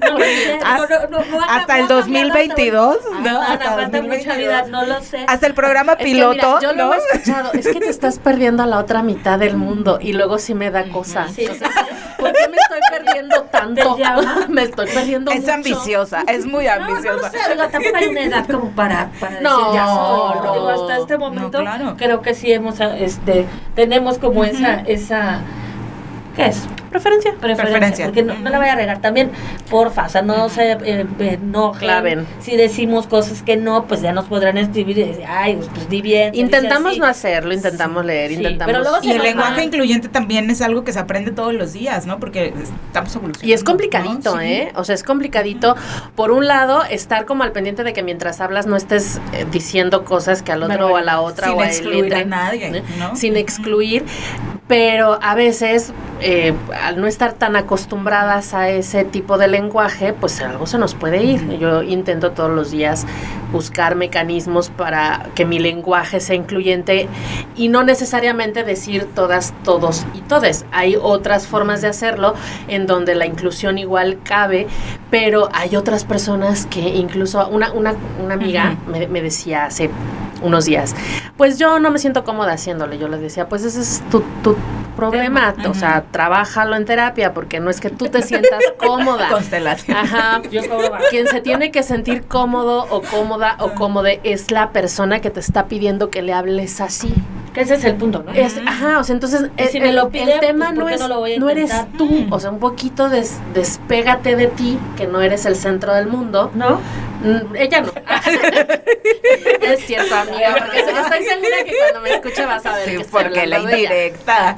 C: No no, no, no, no ha-
B: hasta
C: no
B: el
C: ha cambiado
B: 2022,
C: hasta-
B: ¿no?
C: Mucha
B: 2022.
C: vida, no lo sé.
B: Hasta el programa
D: Es que,
B: piloto,
D: mira, yo
B: ¿no?
D: lo he escuchado. Es que te estás perdiendo a la otra mitad del mundo y luego sí me da cosa.
C: Sí.
D: O sea, ¿Por qué me estoy perdiendo tanto? Me estoy perdiendo
B: Es
D: mucho.
B: ambiciosa, es muy
C: No, no
B: ambiciosa.
C: sé, tampoco hay una edad como para, para
D: No,
C: decir ya soy,
D: no.
C: Hasta este momento
B: No, claro.
C: creo que sí hemos, este, tenemos como esa, esa, ¿qué es?
D: Preferencia.
C: Preferencia,
B: Preferencia.
C: porque no, no la vaya a regar. También, porfa, o sea, no se eh, enojen.
D: Claven.
C: Si decimos cosas que no, pues ya nos podrán escribir y decir, ay, pues di bien.
D: Intentamos no hacerlo, intentamos leer,
C: Sí,
D: intentamos.
C: pero luego
B: Y el lenguaje incluyente también es algo que se aprende todos los días, ¿no? Porque estamos evolucionando.
D: Y es complicadito,
B: ¿no? Sí.
D: ¿eh? O sea, es complicadito. Por un lado, estar como al pendiente de que mientras hablas no estés eh, diciendo cosas que al otro o a la otra
B: Sin
D: o a él
B: excluir
D: le
B: a nadie,
D: ¿eh?
B: ¿no?
D: Sin excluir. Pero a veces, eh, al no estar tan acostumbradas a ese tipo de lenguaje, pues algo se nos puede ir. Yo intento todos los días buscar mecanismos para que mi lenguaje sea incluyente y no necesariamente decir todas, todos y todes. Hay otras formas de hacerlo en donde la inclusión igual cabe, pero hay otras personas que incluso una, una, una amiga me, me decía hace unos días, pues yo no me siento cómoda haciéndole. Yo le decía, pues ese es tu, tu problema, o sea, trabájalo en terapia porque no es que tú te sientas cómoda.
B: Constelación.
D: Ajá.
C: Yo cómo va.
D: Quien se tiene que sentir cómodo o cómoda o cómode es la persona que te está pidiendo que le hables así.
C: Que ese es el punto, ¿no?
D: Es, ajá, o sea, entonces
C: si
D: el,
C: me lo
D: el
C: pide,
D: tema
C: pues, ¿por
D: no es
C: no
D: no eres tú,
B: Mm.
D: o sea, un poquito des- despégate de ti, que no eres el centro del mundo.
C: ¿No?
D: Mm, ella no. es cierto, amiga, porque estoy segura que cuando me escuche vas a ver
B: Sí,
D: que
B: porque la indirecta.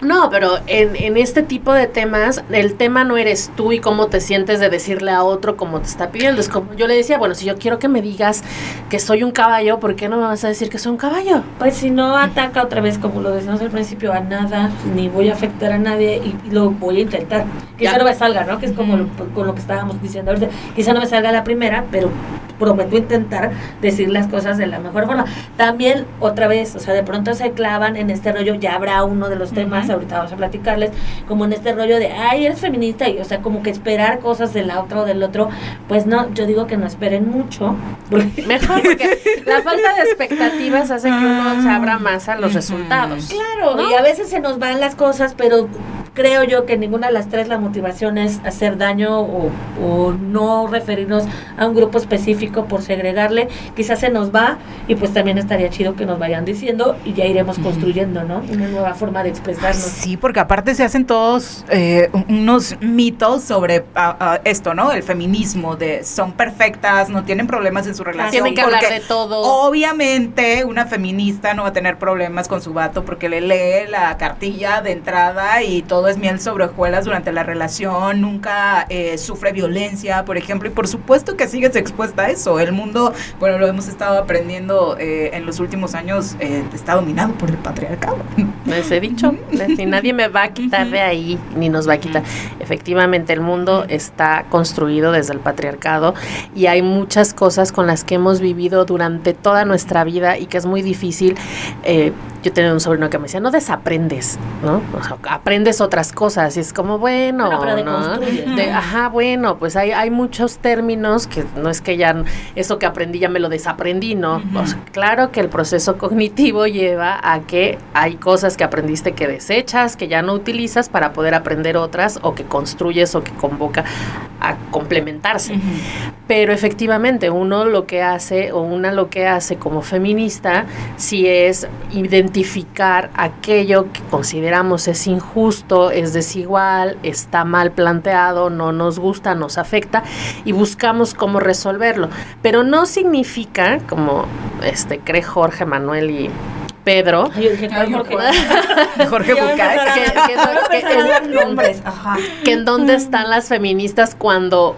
D: No, pero en, en este tipo de temas, el tema no eres tú y cómo te sientes de decirle a otro como te está pidiendo. Es como, yo le decía, bueno, si yo quiero que me digas que soy un caballo, ¿por qué no me vas a decir que soy un caballo?
C: Pues si no ataca otra vez, como lo decíamos al principio, a nada, ni voy a afectar a nadie y, y lo voy a intentar. Quizá
D: Ya.
C: no me salga, ¿no? Que es como lo, con lo que estábamos diciendo ahorita. Quizá no me salga la primera, pero prometo intentar decir las cosas de la mejor forma. También, otra vez, o sea, de pronto se clavan en este rollo, ya habrá uno de los temas,
B: Ujú.
C: ahorita vamos a platicarles, como en este rollo de, ay, eres feminista, y o sea, como que esperar cosas de la otra o del otro, pues no, yo digo que no esperen mucho, porque
D: Mejor, porque la falta de expectativas hace que uno se abra más a los resultados.
C: Claro,
D: ¿No?
C: y a veces se nos van las cosas, pero creo yo que ninguna de las tres la motivación es hacer daño o, o no referirnos a un grupo específico por segregarle. Quizás se nos va y pues también estaría chido que nos vayan diciendo y ya iremos construyendo, ¿no? Una nueva forma de expresarnos.
B: Sí, porque aparte se hacen todos eh, unos mitos sobre ah, esto, ¿no? El feminismo, de son perfectas, no tienen problemas en su relación.
D: Tienen que hablar de todo.
B: Obviamente una feminista no va a tener problemas con su vato porque le lee la cartilla de entrada y todo es miel sobre hojuelas durante la relación, nunca eh, sufre violencia, por ejemplo, y por supuesto que sigues expuesta a eso. El mundo, bueno, lo hemos estado aprendiendo eh, en los últimos años, eh, está dominado por el patriarcado.
D: Les he dicho, ni nadie me va a quitar de ahí, ni nos va a quitar. Efectivamente, el mundo está construido desde el patriarcado y hay muchas cosas con las que hemos vivido durante toda nuestra vida y que es muy difícil. eh, yo tenía un sobrino que me decía, no desaprendes, ¿no? O sea, aprendes otras cosas y es como, bueno,
C: Bueno,
D: ¿no? De- ajá, bueno, pues hay, hay muchos términos que no es que ya eso que aprendí ya me lo desaprendí, ¿no?
B: Ujú.
D: O sea, claro que el proceso cognitivo lleva a que hay cosas que aprendiste que desechas, que ya no utilizas para poder aprender otras o que construyes o que convoca a complementarse. Pero efectivamente, uno lo que hace o una lo que hace como feminista sí es identificar aquello que consideramos es injusto, es desigual, está mal planteado, no nos gusta, nos afecta y buscamos cómo resolverlo. Pero no significa, como este cree Jorge Manuel y Pedro,
C: Yo dije, Jorge.
B: Bucay.
D: que en dónde están las feministas cuando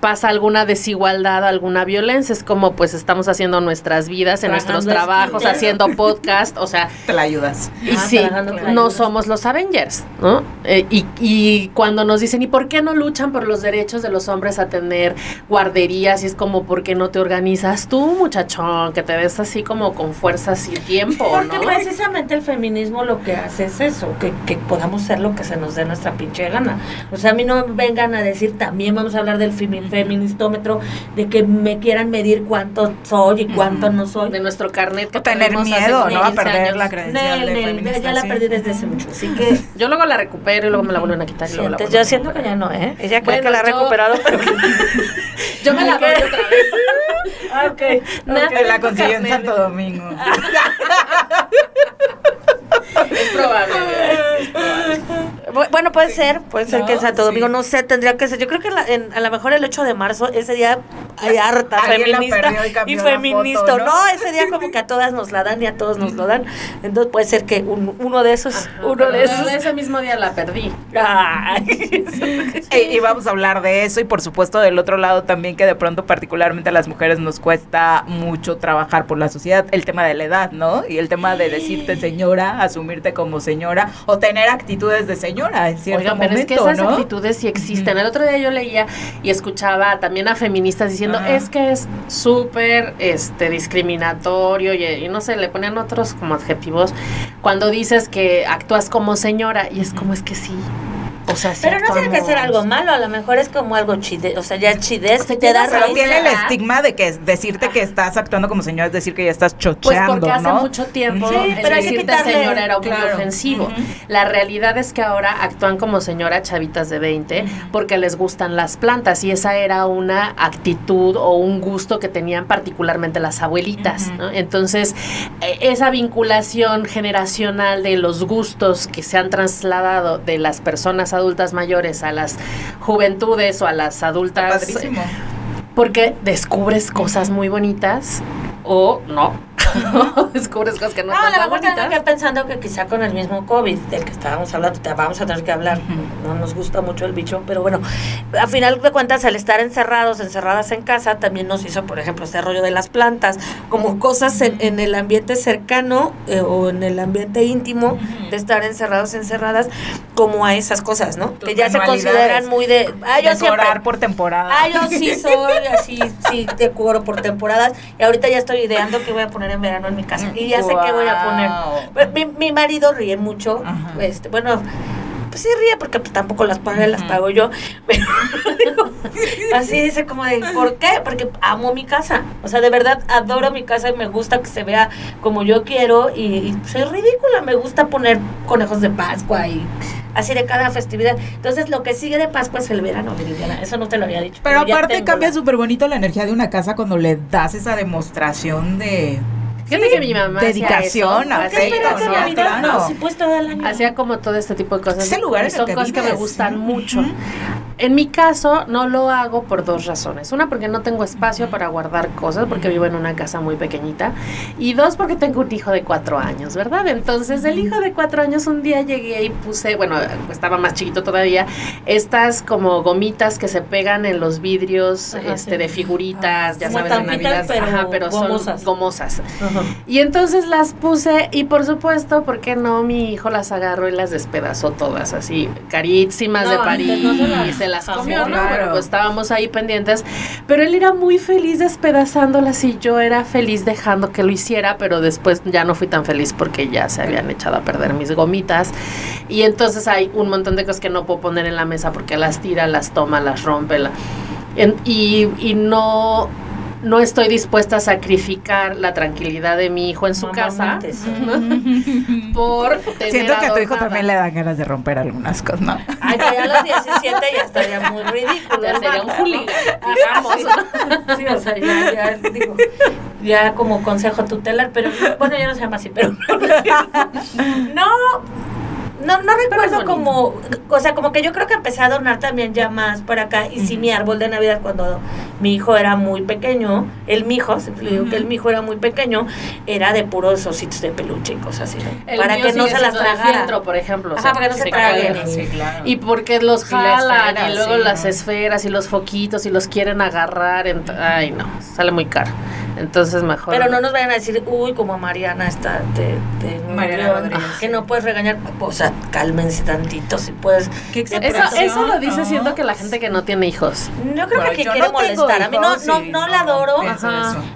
D: pasa alguna desigualdad, alguna violencia, es como pues estamos haciendo nuestras vidas en nuestros trabajos,
C: esquite.
D: haciendo podcast, o sea,
B: Te la ayudas.
D: y
C: Ah,
D: sí, no
C: ayudas.
D: somos los Avengers, ¿no? Eh, y, y cuando nos dicen, ¿y por qué no luchan por los derechos de los hombres a tener guarderías? Y es como, ¿por qué no te organizas tú, muchachón? Que te ves así como con fuerzas y tiempo,
C: Porque
D: ¿no?
C: precisamente el feminismo lo que hace es eso, que, que podamos ser lo que se nos dé nuestra pinche gana. O sea, a mí no me vengan a decir, también vamos a hablar del femi- feministómetro, de que me quieran medir cuánto soy y cuánto no soy.
D: De nuestro carnet que
B: tener miedo, ¿no? A
D: 15
B: perder
D: años.
B: la credencial de
C: nel,
B: feminista.
C: ya la
B: sí.
C: perdí desde hace mucho, así que
D: Yo luego la recupero y luego me la vuelven a quitar y luego la
C: yo siento que ya no, ¿eh? Ella cree
D: Bueno,
C: que la ha
D: yo-
C: recuperado, pero
D: Yo me la doy otra vez.
C: ok.
D: Nada
B: Te la consiguió en. Santo Domingo.
D: Es probable.
C: Bu- Bueno, puede ser, puede ser que en Santo Domingo, no sé, tendría que ser. Yo creo que a lo mejor el 8 de marzo, ese día hay harta feminista y, feminista. ¿no? ese día como que a todas nos la dan y a todos nos lo dan. Entonces puede ser que uno de esos, uno de esos.
D: Ese mismo día la perdí.
B: y, vamos a hablar de eso y por supuesto del otro lado también que de pronto particularmente a las mujeres nos cuesta mucho trabajar por la sociedad, el tema de la edad, ¿no? Y el tema de decirte señora, asumirte como señora o tener actitudes de señora en cierto Oigan, pero es que
D: esas actitudes sí existen. El otro día yo leía y escuchaba también a feministas diciendo, es que es súper este discriminatorio y, no sé, le ponen otros como adjetivos cuando dices que actúas como señora y es como es que sí. O sea,
C: pero no tiene que ser algo malo, a lo mejor es como algo chide, o sea, ya chidez te, te da
B: Pero tiene el estigma de que decirte que estás actuando como señora es decir que ya estás chocheando,
D: Pues porque hace mucho tiempo sí, pero decirte señora era muy ofensivo. La realidad es que ahora actúan como señora chavitas de 20 porque les gustan las plantas y esa era una actitud o un gusto que tenían particularmente las abuelitas, ¿no? Entonces, e, esa vinculación generacional de los gustos que se han trasladado de las personas adultas mayores a las juventudes o a las adultas. Porque descubres cosas muy bonitas o no. descubres cosas que no, no
C: a lo mejor que pensando que quizá con el mismo COVID del que estábamos hablando, te vamos a tener que hablar, no nos gusta mucho el bicho, pero bueno, a final de cuentas al estar encerrados, encerradas en casa, también nos hizo, por ejemplo, este rollo de las plantas, como cosas en, el ambiente cercano eh, o en el ambiente íntimo de estar encerrados, encerradas, como a esas cosas, ¿no? que ya se consideran muy de...
B: Ah, yo por temporada.
C: Ah, yo sí soy así, sí, decoro por temporadas, y ahorita ya estoy ideando que voy a poner en verano en mi casa. Y ya sé qué voy a poner. Mi, mi marido ríe mucho. Este, bueno, pues sí ríe porque pues, tampoco las paga, las pago yo. Pero así dice como de, ¿por qué? Porque amo mi casa. O sea, de verdad adoro mi casa y me gusta que se vea como yo quiero. Y, soy ridícula, me gusta poner conejos de Pascua y así de cada festividad. Entonces, lo que sigue de Pascua es el verano, Eso no te lo había dicho.
B: Pero, aparte cambia súper bonito la energía de una casa cuando le das esa demostración de
D: Fíjate que mi mamá
B: dedicación, afecto,
C: ¿no? Claro. pues todo el año.
D: Hacía como todo este tipo de cosas.
B: Ese lugar
D: son cosas que me gustan mucho. En mi caso, no lo hago por dos razones. Una, porque no tengo espacio para guardar cosas, porque vivo en una casa muy pequeñita. Y dos, porque tengo un hijo de cuatro años, ¿verdad? Entonces, el hijo de cuatro años, un día llegué y puse, bueno, estaba más chiquito todavía, estas como gomitas que se pegan en los vidrios este, de figuritas, ya sabes, de Navidad. Pero, pero son gomosas. Y entonces las puse, y por supuesto, ¿por qué no? Mi hijo las agarró y las despedazó todas, así, carísimas de París. y se las comió, ¿no? pues estábamos ahí pendientes. Pero él era muy feliz despedazándolas y yo era feliz dejando que lo hiciera, pero después ya no fui tan feliz porque ya se habían echado a perder mis gomitas. Y entonces hay un montón de cosas que no puedo poner en la mesa porque las tira, las toma, las rompe. y, y no no estoy dispuesta a sacrificar la tranquilidad de mi hijo en su casa por tener
B: Siento que a tu hijo también le dan ganas de romper algunas cosas, ¿no?
C: Ay, ya a los 17 ya estaría muy ridículo.
D: Ya sería un hooligan, digamos.
C: Sí, o sea, ya, ya, digo, ya como consejo tutelar, pero bueno, ya no se llama así, pero no, no, no recuerdo como, o sea, como que yo creo que empecé a donar también ya más por acá. Y sí, mi árbol de Navidad cuando mi hijo era muy pequeño, el mi hijo, le digo que el mi hijo era muy pequeño, era de puros ositos de peluche y cosas así,
D: Para que no se las tragara. por ejemplo.
C: Ajá, para que no se, traguen.
D: Y porque los jalan y, luego las esferas y los foquitos y los quieren agarrar. Ay, no, sale muy caro. Entonces mejor.
C: Pero no nos vayan a decir, uy, como Mariana está de,
B: Mariana
C: que no puedes regañar. O sea, cálmense tantito, si puedes.
D: Eso, eso lo dice siendo que la gente que no tiene hijos.
C: Yo creo que quiere molestar. a mí no, no, no, la adoro.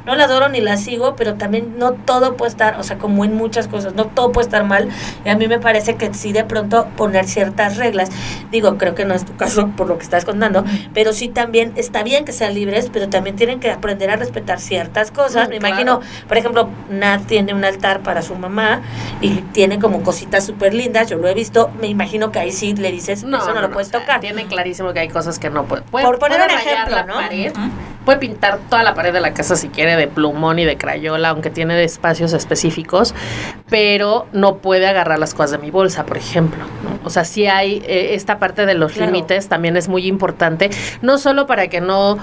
C: No la adoro ni la sigo, pero también no todo puede estar, o sea, como en muchas cosas, no todo puede estar mal. Y a mí me parece que sí de pronto poner ciertas reglas. Digo, creo que no es tu caso por lo que estás contando, pero sí también está bien que sean libres, pero también tienen que aprender a respetar ciertas cosas. Me imagino, por ejemplo, Nat tiene un altar para su mamá y tiene como cositas súper lindas, yo lo he visto, me imagino que ahí sí le dices, no, eso no, lo puedes tocar.
D: Tiene clarísimo que hay cosas que no puede.
C: Por poner un ejemplo, ¿no?
D: puede pintar toda la pared de la casa si quiere de plumón y de crayola, aunque tiene espacios específicos, pero no puede agarrar las cosas de mi bolsa, por ejemplo. O sea, sí hay eh, esta parte de los límites también es muy importante, no solo para que no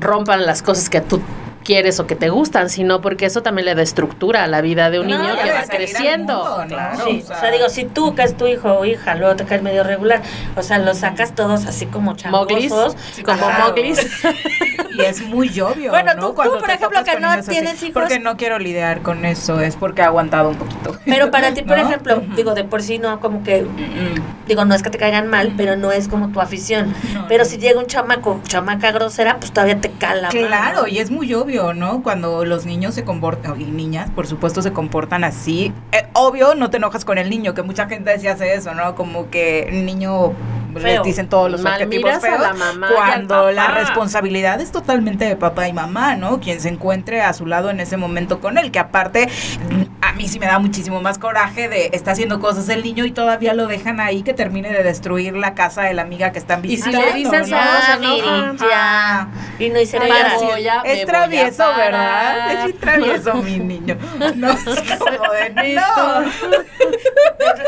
D: rompan las cosas que tú quieres o que te gustan, sino porque eso también le da estructura a la vida de un niño que va creciendo.
C: o sea, digo, si tú que es tu hijo o hija, luego te cae medio regular, o sea, los sacas todos así como chamosos.
D: como moglis.
B: y es muy obvio.
C: Bueno, tú, por ejemplo, que no tienes hijos.
B: Porque no quiero lidiar con eso, es porque ha aguantado un poquito.
C: Pero para ti, por ejemplo, digo, de por sí no, como que, digo, no es que te caigan mal, pero no es como tu afición. pero si llega un chamaco, chamaca grosera, pues todavía te cala.
B: Claro, y es muy obvio ¿no? Cuando los niños se comportan, y niñas, por supuesto, se comportan así. Eh, obvio, no te enojas con el niño, que mucha gente sí hace eso, ¿no? Como que el niño les dicen todos los objetivos feos,
D: la mamá
B: cuando la responsabilidad es totalmente de papá y mamá, ¿no? Quien se encuentre a su lado en ese momento con él, que aparte mí sí me da muchísimo más coraje de está haciendo cosas el niño y todavía lo dejan ahí que termine de destruir la casa de la amiga que están visitando.
D: Y si le dicen
C: ¿no? ya, y no hice
B: para. Es travieso, ¿verdad? Es travieso mi niño. No, es como de no.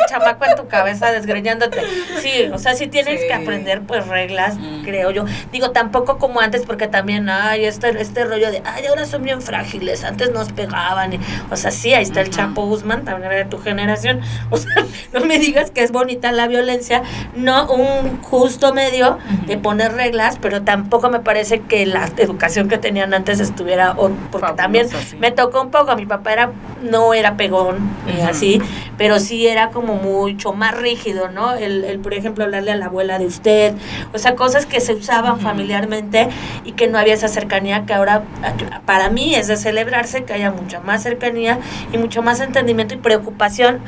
C: chamaco en tu cabeza desgreñándote. Sí, o sea, si tienes que aprender pues reglas, mm. creo yo. Digo, tampoco como antes, porque también, ay, este, este rollo de, ay, ahora son bien frágiles, antes nos pegaban. o sea, sí, ahí está el Chapo Guzmán, también de tu generación. O sea, no me digas que es bonita la violencia, no un justo medio de poner reglas, pero tampoco me parece que la educación que tenían antes estuviera, porque también me tocó un poco, mi papá era, no era pegón y así, pero sí era como mucho más rígido, ¿no? El, el, por ejemplo, hablarle a la abuela de usted, o sea, cosas que se usaban familiarmente y que no había esa cercanía que ahora para mí es de celebrarse, que haya mucha más cercanía y mucho más entendimiento y preocupación,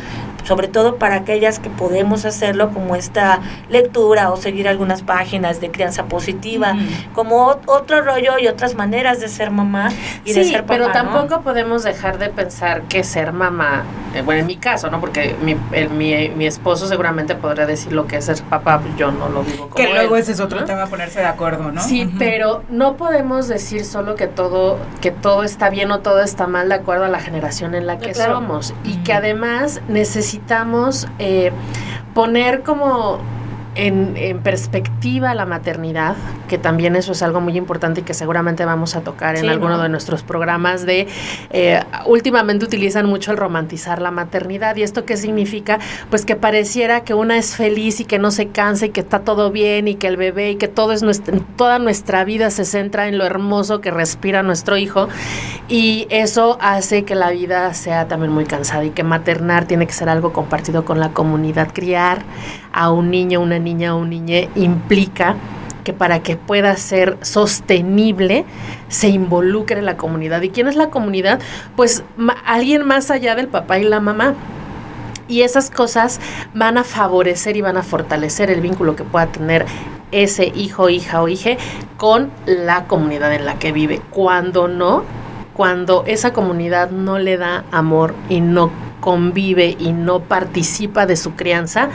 C: sobre todo para aquellas que podemos hacerlo, como esta lectura o seguir algunas páginas de crianza positiva, como otro rollo y otras maneras de ser mamá y de ser papá.
D: Pero tampoco podemos dejar de pensar que ser mamá, eh, bueno, en mi caso, ¿no? Porque mi, mi, mi, esposo seguramente podría decir lo que es ser papá, pues yo no lo digo como
B: Que luego ese es otro tema, ponerse de acuerdo, ¿no?
D: Sí, pero no podemos decir solo que todo, que todo está bien o todo está mal de acuerdo a la generación en la que somos. Y que además necesitamos eh, poner como en, perspectiva la maternidad, que también eso es algo muy importante y que seguramente vamos a tocar en alguno de nuestros programas de, eh, últimamente utilizan mucho el romantizar la maternidad. Y esto qué significa, pues que pareciera que una es feliz y que no se cansa y que está todo bien y que el bebé y que todo es nuestra, toda nuestra vida se centra en lo hermoso que respira nuestro hijo. Y eso hace que la vida sea también muy cansada y que maternar tiene que ser algo compartido con la comunidad, criar a un niño, una niña o un niñe implica que para que pueda ser sostenible se involucre la comunidad. ¿Y quién es la comunidad? Pues alguien más allá del papá y la mamá. Y esas cosas van a favorecer y van a fortalecer el vínculo que pueda tener ese hijo, hija o hija con la comunidad en la que vive. Cuando no, cuando esa comunidad no le da amor y no convive y no participa de su crianza,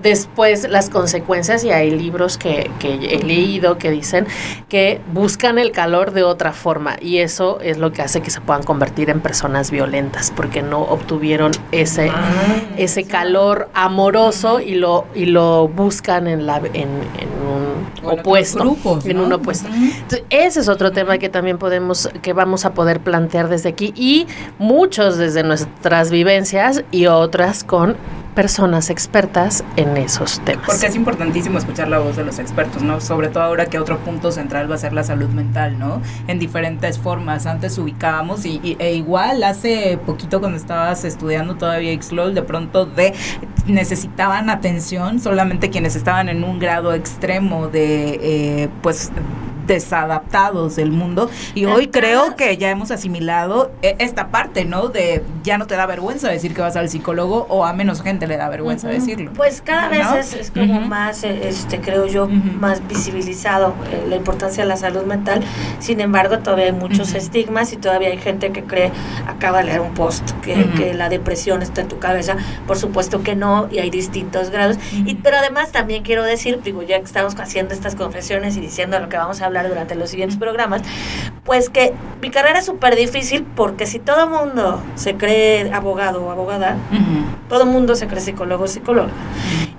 D: después las consecuencias, y hay libros que, he leído que dicen que buscan el calor de otra forma y eso es lo que hace que se puedan convertir en personas violentas porque no obtuvieron ese, ah, ese calor amoroso y lo, y lo buscan en, la, en, un opuesto. En un opuesto. ese es otro tema que también podemos, que vamos a poder plantear desde aquí y muchos desde nuestras vivencias y otras con personas expertas en esos temas.
B: Porque es importantísimo escuchar la voz de los expertos, ¿no? Sobre todo ahora que otro punto central va a ser la salud mental, ¿no? En diferentes formas. Antes ubicábamos y, e igual hace poquito cuando estabas estudiando todavía XLOL, de pronto de necesitaban atención solamente quienes estaban en un grado extremo de, eh, pues, desadaptados del mundo y hoy creo que ya hemos asimilado e, esta parte, ¿no? De ya no te da vergüenza decir que vas al psicólogo o a menos gente le da vergüenza decirlo.
C: Pues cada vez es, como más, eh, este, creo yo, más visibilizado eh, la importancia de la salud mental. Sin embargo, todavía hay muchos estigmas y todavía hay gente que cree, acaba de leer un post, que, que, la depresión está en tu cabeza. Por supuesto que no, y hay distintos grados. y, pero además también quiero decir, digo, ya que estamos haciendo estas confesiones y diciendo lo que vamos a hablar, hablar durante los siguientes programas, pues que mi carrera es súper difícil porque si todo mundo se cree abogado o abogada, todo mundo se cree psicólogo o psicóloga.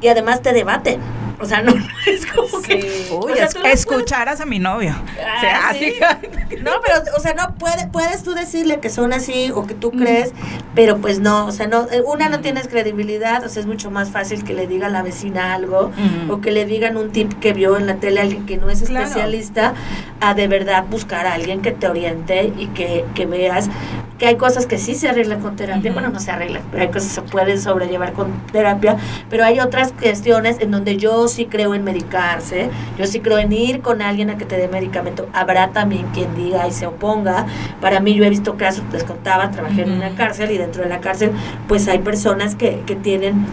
C: Y además te debaten. O sea, no, es como que.
B: Uy,
C: o sea,
B: es-
C: tú no
B: escucharas a mi novio.
C: Ah,
B: O sea,
C: sí.
B: así-
C: No, pero, o sea, no puede, puedes tú decirle que son así o que tú crees, pero pues no, o sea, no, eh, una no tienes credibilidad, o sea, es mucho más fácil que le diga a la vecina algo
B: Ujú.
C: o que le digan un tip que vio en la tele a alguien que no es
B: Claro.
C: especialista, a de verdad buscar a alguien que te oriente y que, que veas que hay cosas que sí se arreglan con terapia, bueno, no se arreglan, pero hay cosas que se pueden sobrellevar con terapia, pero hay otras cuestiones en donde yo sí creo en medicarse, yo sí creo en ir con alguien a que te dé medicamento. Habrá también quien diga y se oponga. Para mí yo he visto casos, les contaba, trabajé en una cárcel y dentro de la cárcel pues hay personas que, que tienen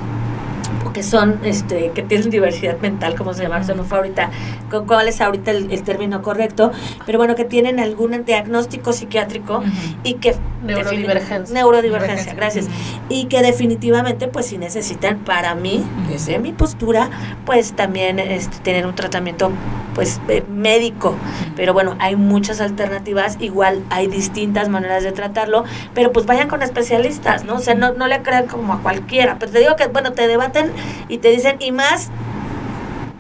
C: que son, este, que tienen diversidad mental, como se llama, se me fue ahorita, cu- cuál es ahorita el, el término correcto, pero bueno, que tienen algún diagnóstico psiquiátrico y que
D: Neurodivergencia.
C: neurodivergencia,
B: Divergencia.
C: gracias. Y que definitivamente, pues si necesitan, para mí, desde mi postura, pues también este, tener un tratamiento pues eh, médico. Pero bueno, hay muchas alternativas, igual hay distintas maneras de tratarlo, pero pues vayan con especialistas, ¿no? O sea, no, no le crean como a cualquiera. Pero te digo que, bueno, te debaten y te dicen, y más,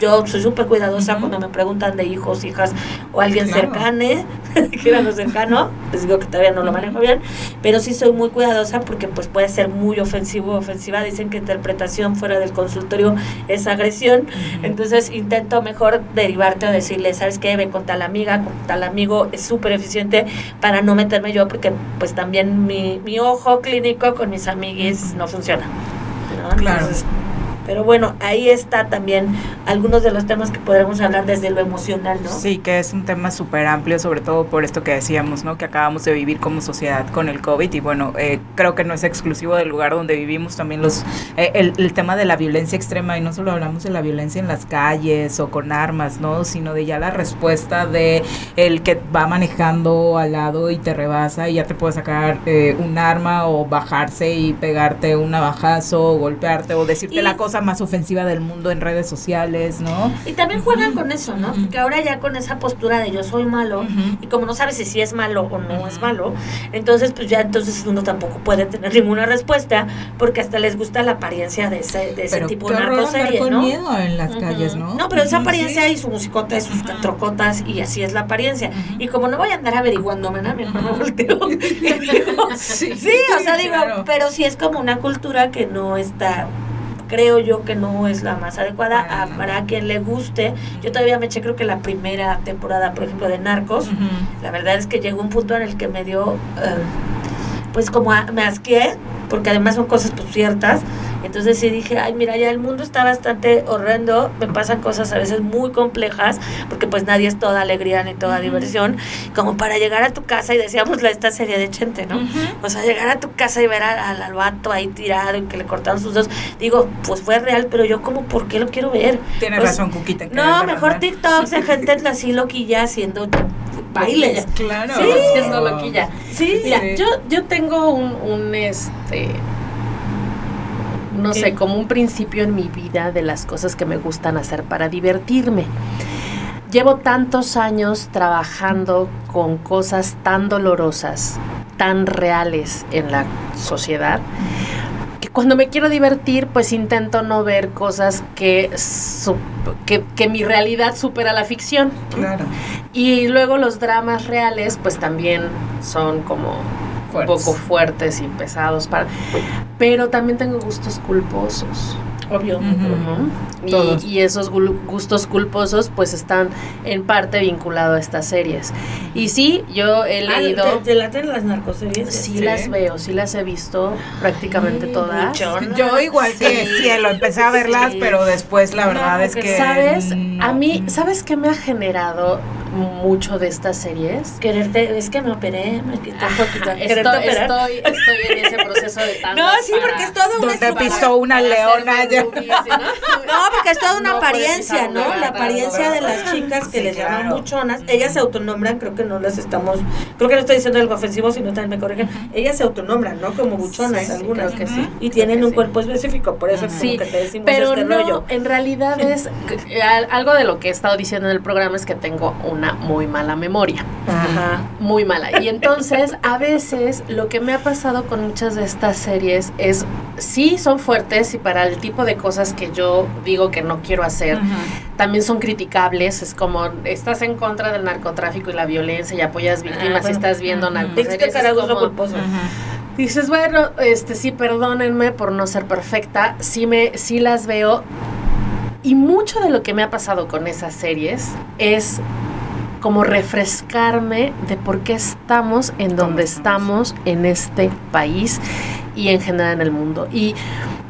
C: yo soy súper cuidadosa cuando me preguntan de hijos, hijas o alguien
B: Claro.
C: cercane, que era lo cercano, les digo que todavía no lo manejo bien, pero sí soy muy cuidadosa porque pues puede ser muy ofensivo o ofensiva. Dicen que interpretación fuera del consultorio es agresión, entonces intento mejor derivarte o decirle, ¿sabes qué? Ve con tal amiga, con tal amigo, es súper eficiente para no meterme yo porque pues también mi, mi ojo clínico con mis amiguis no funciona. ¿no?
B: Claro.
C: Entonces, pero bueno, ahí está también algunos de los temas que podremos hablar desde lo emocional, ¿no?
B: Sí, que es un tema súper amplio, sobre todo por esto que decíamos, ¿no? Que acabamos de vivir como sociedad con el COVID y bueno, eh, creo que no es exclusivo del lugar donde vivimos, también los eh, el, el tema de la violencia extrema y no solo hablamos de la violencia en las calles o con armas, ¿no? Sino de ya la respuesta de el que va manejando al lado y te rebasa y ya te puede sacar eh, un arma o bajarse y pegarte un navajazo o golpearte o decirte
C: Y-
B: la cosa más ofensiva del mundo en redes sociales, ¿no?
C: Y también juegan con eso, ¿no? Porque ahora ya con esa postura de yo soy malo, y como no sabes si sí es malo o no es malo, entonces pues ya entonces uno tampoco puede tener ninguna respuesta, porque hasta les gusta la apariencia de ese, de ese
B: Pero
C: tipo de narcoserie,
B: con
C: ¿no?
B: miedo en las calles, ¿no?
C: No, pero esa apariencia
B: sí.
C: y su musicota y sus trocotas y así es la apariencia. Y como no voy a andar averiguando, ¿verdad? mejor me volteo.
B: Sí,
C: sí, o sea, digo,
B: claro.
C: pero sí es como una cultura que no está creo yo que no es la más adecuada.
B: Para nada.
C: Habrá quien le guste. Yo todavía me eché, creo que la primera temporada, por ejemplo, de Narcos. La verdad es que llegó un punto en el que me dio, eh, pues como a- me asqué, porque además son cosas pues ciertas. Entonces sí dije, ay, mira, ya el mundo está bastante horrendo, me pasan cosas a veces muy complejas, porque pues nadie es toda alegría ni toda diversión, como para llegar a tu casa y decíamos la, esta serie de Chente, ¿no? O sea, llegar a tu casa y ver al, al vato ahí tirado y que le cortaron sus dos, digo, pues fue real, pero yo como, ¿por qué lo quiero ver?
B: Tienes
C: sea,
B: razón, Cuquita.
C: No, mejor. TikToks de gente así loquilla haciendo bailes.
B: Claro.
C: Sí.
D: Siendo loquilla.
C: Sí,
D: Mira,
B: Sí.
D: yo, yo tengo un, un, este no
C: ¿Qué?
D: sé, como un principio en mi vida de las cosas que me gustan hacer para divertirme. Llevo tantos años trabajando con cosas tan dolorosas, tan reales en la sociedad, que cuando me quiero divertir, pues intento no ver cosas que, que, que mi realidad supera la ficción.
B: Claro.
D: Y luego los dramas reales, pues también son como
B: Fuertes.
D: un poco fuertes y pesados para. Pero también tengo gustos culposos.
C: obvio.
D: Y-. Y, esos gul- gustos culposos, pues están en parte vinculados a estas series. Y sí, yo he
C: Ah,
D: leído.
C: ¿Te, te laten las narcoseries?
D: Sí,
B: Sí.
D: las veo, sí las he visto prácticamente
C: Ay,
D: todas.
B: Yo igual que
D: Sí.
B: cielo, empecé a verlas,
D: Sí.
B: pero después la
C: No,
B: verdad es que...
D: ¿Sabes?
B: no.
D: A mí, ¿sabes qué me ha generado mucho de estas series?
C: Quererte, es que me operé, me quité un poquito. Quererte
D: Estoy,
C: operar.
D: estoy, estoy en ese proceso de tanto.
C: No, sí, porque es todo un
B: Donde pisó una leona ya.
C: No, porque es toda una
D: No
C: apariencia, ¿no?
D: una
C: La apariencia de las chicas que
B: Sí,
C: les llaman
B: claro.
C: buchonas. Ellas se autonombran, creo que no las estamos. Creo que no estoy diciendo algo ofensivo, sino también me corrigen. Ellas se autonombran, ¿no? Como buchonas,
D: Sí,
C: algunas.
D: creo que sí.
C: Y tienen un cuerpo específico, por eso es
D: Sí,
C: como que te decimos
D: pero
C: este
D: no,
C: rollo.
D: en realidad es algo de lo que he estado diciendo en el programa es que tengo un una muy mala memoria.
C: Ajá.
D: Muy mala. Y entonces, a veces, lo que me ha pasado con muchas de estas series es, sí, son fuertes y para el tipo de cosas que yo digo que no quiero hacer, también son criticables. Es como, estás en contra del narcotráfico y la violencia y apoyas víctimas y
C: bueno.
D: estás viendo narcoseries. Es como-. Dices, bueno, este sí, perdónenme por no ser perfecta, sí me, sí las veo. Y mucho de lo que me ha pasado con esas series es como refrescarme de por qué estamos en donde
B: estamos.
D: en este país y en general en el mundo. Y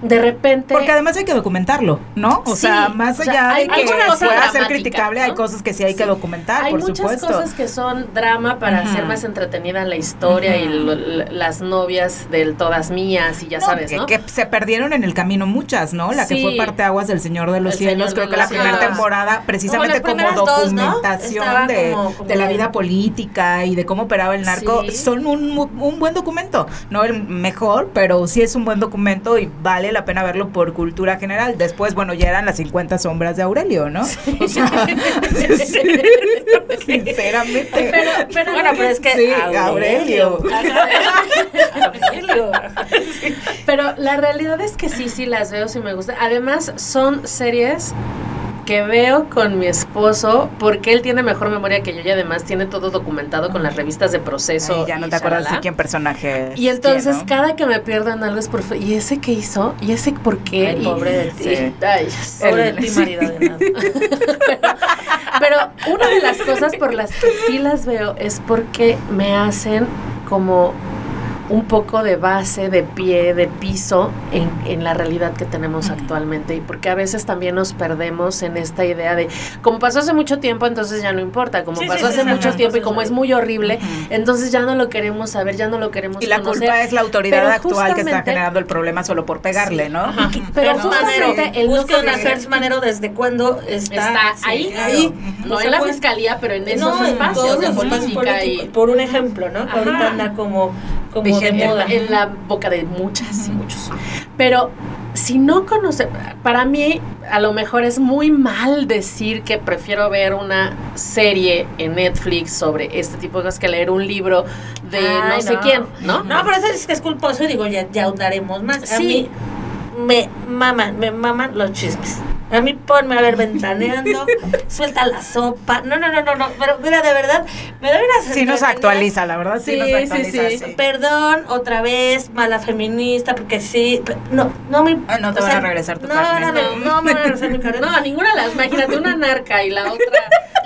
D: de repente...
B: Porque además hay que documentarlo, ¿no? O
D: Sí,
B: sea, más
D: o sea,
B: allá
D: hay
B: de que
D: muchas
B: pueda ser criticable, hay cosas que sí hay que documentar,
D: Hay
B: por
D: muchas
B: supuesto.
D: cosas que son drama para hacer más entretenida la historia y lo- las novias del todas mías y ya
B: No,
D: sabes,
B: que,
D: ¿no?
B: que se perdieron en el camino muchas, ¿no? La que fue parteaguas del Señor de los
D: El
B: Cielos, creo que la primera temporada, precisamente
C: Como
B: como,
C: las primeras dos, ¿no?
B: documentación de,
C: como- como
B: de la vida política y de cómo operaba el narco, son un, un buen documento. No el mejor, pero sí es un buen documento y vale la pena verlo por cultura general. Después, bueno, ya eran las 50 sombras de Aurelio, ¿no? O sea, sinceramente.
D: Pero, pero
C: Bueno, pero es que
B: Sí, Aurelio.
C: Aurelio.
D: Pero la realidad es que sí, sí las veo, sí me gusta. Además, son series que veo con mi esposo porque él tiene mejor memoria que yo y además tiene todo documentado con las revistas de proceso.
B: Ay, ya no te acuerdas de quién personaje es.
D: Y entonces
B: quién, ¿no?
D: cada que me pierdo en algo es por fe- ¿y ese qué hizo? ¿Y ese por qué?
C: Ay, pobre de ti.
D: y- ay,
C: Pobre de ti, marido de nada.
D: Pero una de las cosas por las que sí las veo es porque me hacen como un poco de base, de pie, de piso en, en la realidad que tenemos actualmente. Y porque a veces también nos perdemos en esta idea de como pasó hace mucho tiempo entonces ya no importa, como
C: Sí,
D: pasó
C: sí,
D: hace
C: sí,
D: mucho
C: sí,
D: tiempo y como es muy horrible, entonces ya no lo queremos saber, ya no lo queremos
B: Y la
D: conocer.
B: culpa es la autoridad
D: Pero
B: actual que está generando el problema solo por pegarle, ¿no?
C: Ajá.
D: Pero
C: Manero,
D: justamente el no
C: a
D: conocer-
C: Gertz Manero desde cuándo está,
D: está
C: sí,
D: ahí,
C: ahí.
D: ahí,
C: No
D: en la fiscalía, pero en esos
C: No, en
D: espacios
C: todos
D: de política
C: políticos.
D: y
C: Por un ejemplo, ¿no? Ahorita anda como, como de
B: Vigente.
C: moda.
D: en la boca de muchas y muchos. Pero si no conoce, para mí a lo mejor es muy mal decir que prefiero ver una serie en Netflix sobre este tipo de cosas que leer un libro de
C: Ay,
D: no sé quién, ¿no?
C: No, pero eso es que es culposo y digo, ya, ya ahondaremos más. A mí me maman, me maman los chismes. A mí ponme a ver ventaneando, suelta la sopa. No, no, no, no, no. Pero mira, de verdad, me doy una
B: Sí nos actualiza, la verdad, sí,
D: Sí,
B: nos
D: sí,
B: actualiza.
D: sí.
C: Perdón, otra vez, mala feminista, porque sí. pe- No, no me.
B: Ah, no te van
C: sea,
B: a regresar tu
C: no,
B: carnet.
C: No, no, no, me van a regresar mi carnet.
D: No, ninguna de las, imagínate una narca y la otra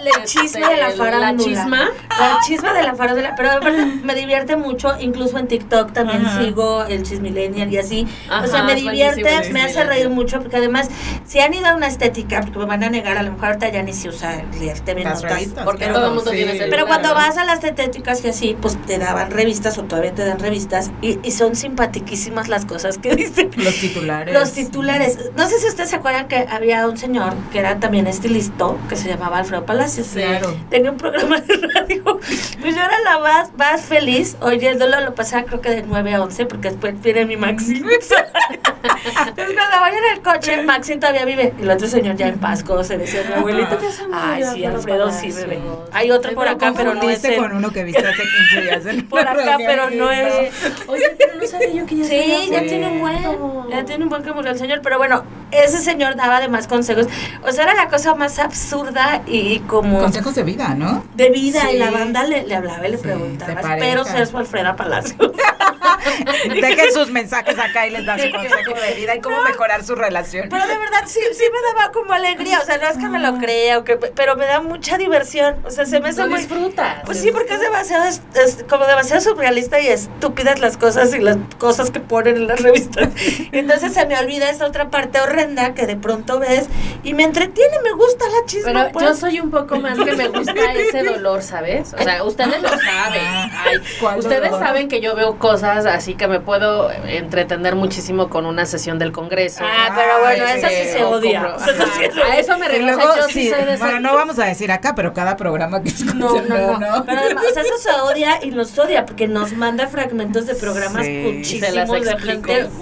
C: El chisme de la farándula.
D: La chisma.
C: La chisma de la farándula. Pero aparte me divierte mucho. Incluso en TikTok también
B: Ajá.
C: sigo el chismillennial y así.
D: Ajá,
C: o sea, me divierte,
D: el
C: me hace reír mucho. Porque además, si han ido a una estética, porque me van a negar, a lo mejor ahorita ya ni se usa notas.
B: revistas,
D: porque
B: claro,
D: todo el mundo
B: sí.
D: tiene celular.
C: Pero cuando
D: ¿no?
C: vas a las estéticas y así, pues te daban revistas o todavía te dan revistas y, y son simpatiquísimas las cosas que dicen.
B: Los titulares.
C: Los titulares. No sé si ustedes se acuerdan que había un señor que era también estilista que se llamaba Alfredo Palacios.
B: Claro.
C: Tenía un programa de radio. Pues yo era la más, más feliz. Oye, el dolor lo pasaba creo que de 9 a 11 porque después viene mi Maxi. Entonces cuando voy en el coche, Maxi todavía vive. Y el otro señor ya en Pasco se decía mi
D: se me
C: Ay, sí,
D: Alfredo
C: sí, bebé. Hay otro por acá, pero no es
B: con uno que viste hace 15 días.
C: Por acá, pero no es.
D: Oye, pero no sabía yo que ya
C: Sí, ya tiene un buen, ya tiene un buen que murió el señor, pero bueno, ese señor daba además consejos, o sea, era la cosa más absurda y como
B: Consejos de vida, ¿no?
C: de vida
B: Sí.
C: y la banda le, le hablaba y le
B: Sí,
C: preguntaba, espero ser su Alfreda Palacio.
B: Dejen sus mensajes acá y les da su consejo de vida y cómo mejorar su relación.
C: Pero de verdad sí, sí me daba como alegría, o sea, no es que me lo crea, o que, pero me da mucha diversión, o sea, se me hace
D: Lo
C: muy...
D: disfrutas.
C: Pues sí, porque es demasiado, es, es como demasiado surrealista y estúpidas las cosas y las cosas que ponen en las revistas. Entonces se me olvida esa otra parte horrenda que de pronto ves y me entretiene, me gusta la chisma.
D: Pero
C: pues.
D: yo soy un poco más que me gusta ese dolor, ¿sabes? O sea, ustedes lo saben. Ay,
B: ¿Cuál
D: ustedes
B: dolor?
D: saben que yo veo cosas así que me puedo entretener muchísimo con una sesión del Congreso.
C: Ah, pero bueno,
B: Ay,
C: eso sí
B: sí,
C: se odia.
D: como-
C: O sea, eso sí se
D: Ajá, a eso me
B: Y
D: refiero.
B: luego,
D: yo sí
B: sí,
D: soy de esa-
B: bueno, no vamos a decir acá, pero cada programa que escuchen,
C: No, no, no, Pero además, o sea, eso se odia y nos odia porque nos manda fragmentos de programas
B: Sí.
C: cuchísimos de gente.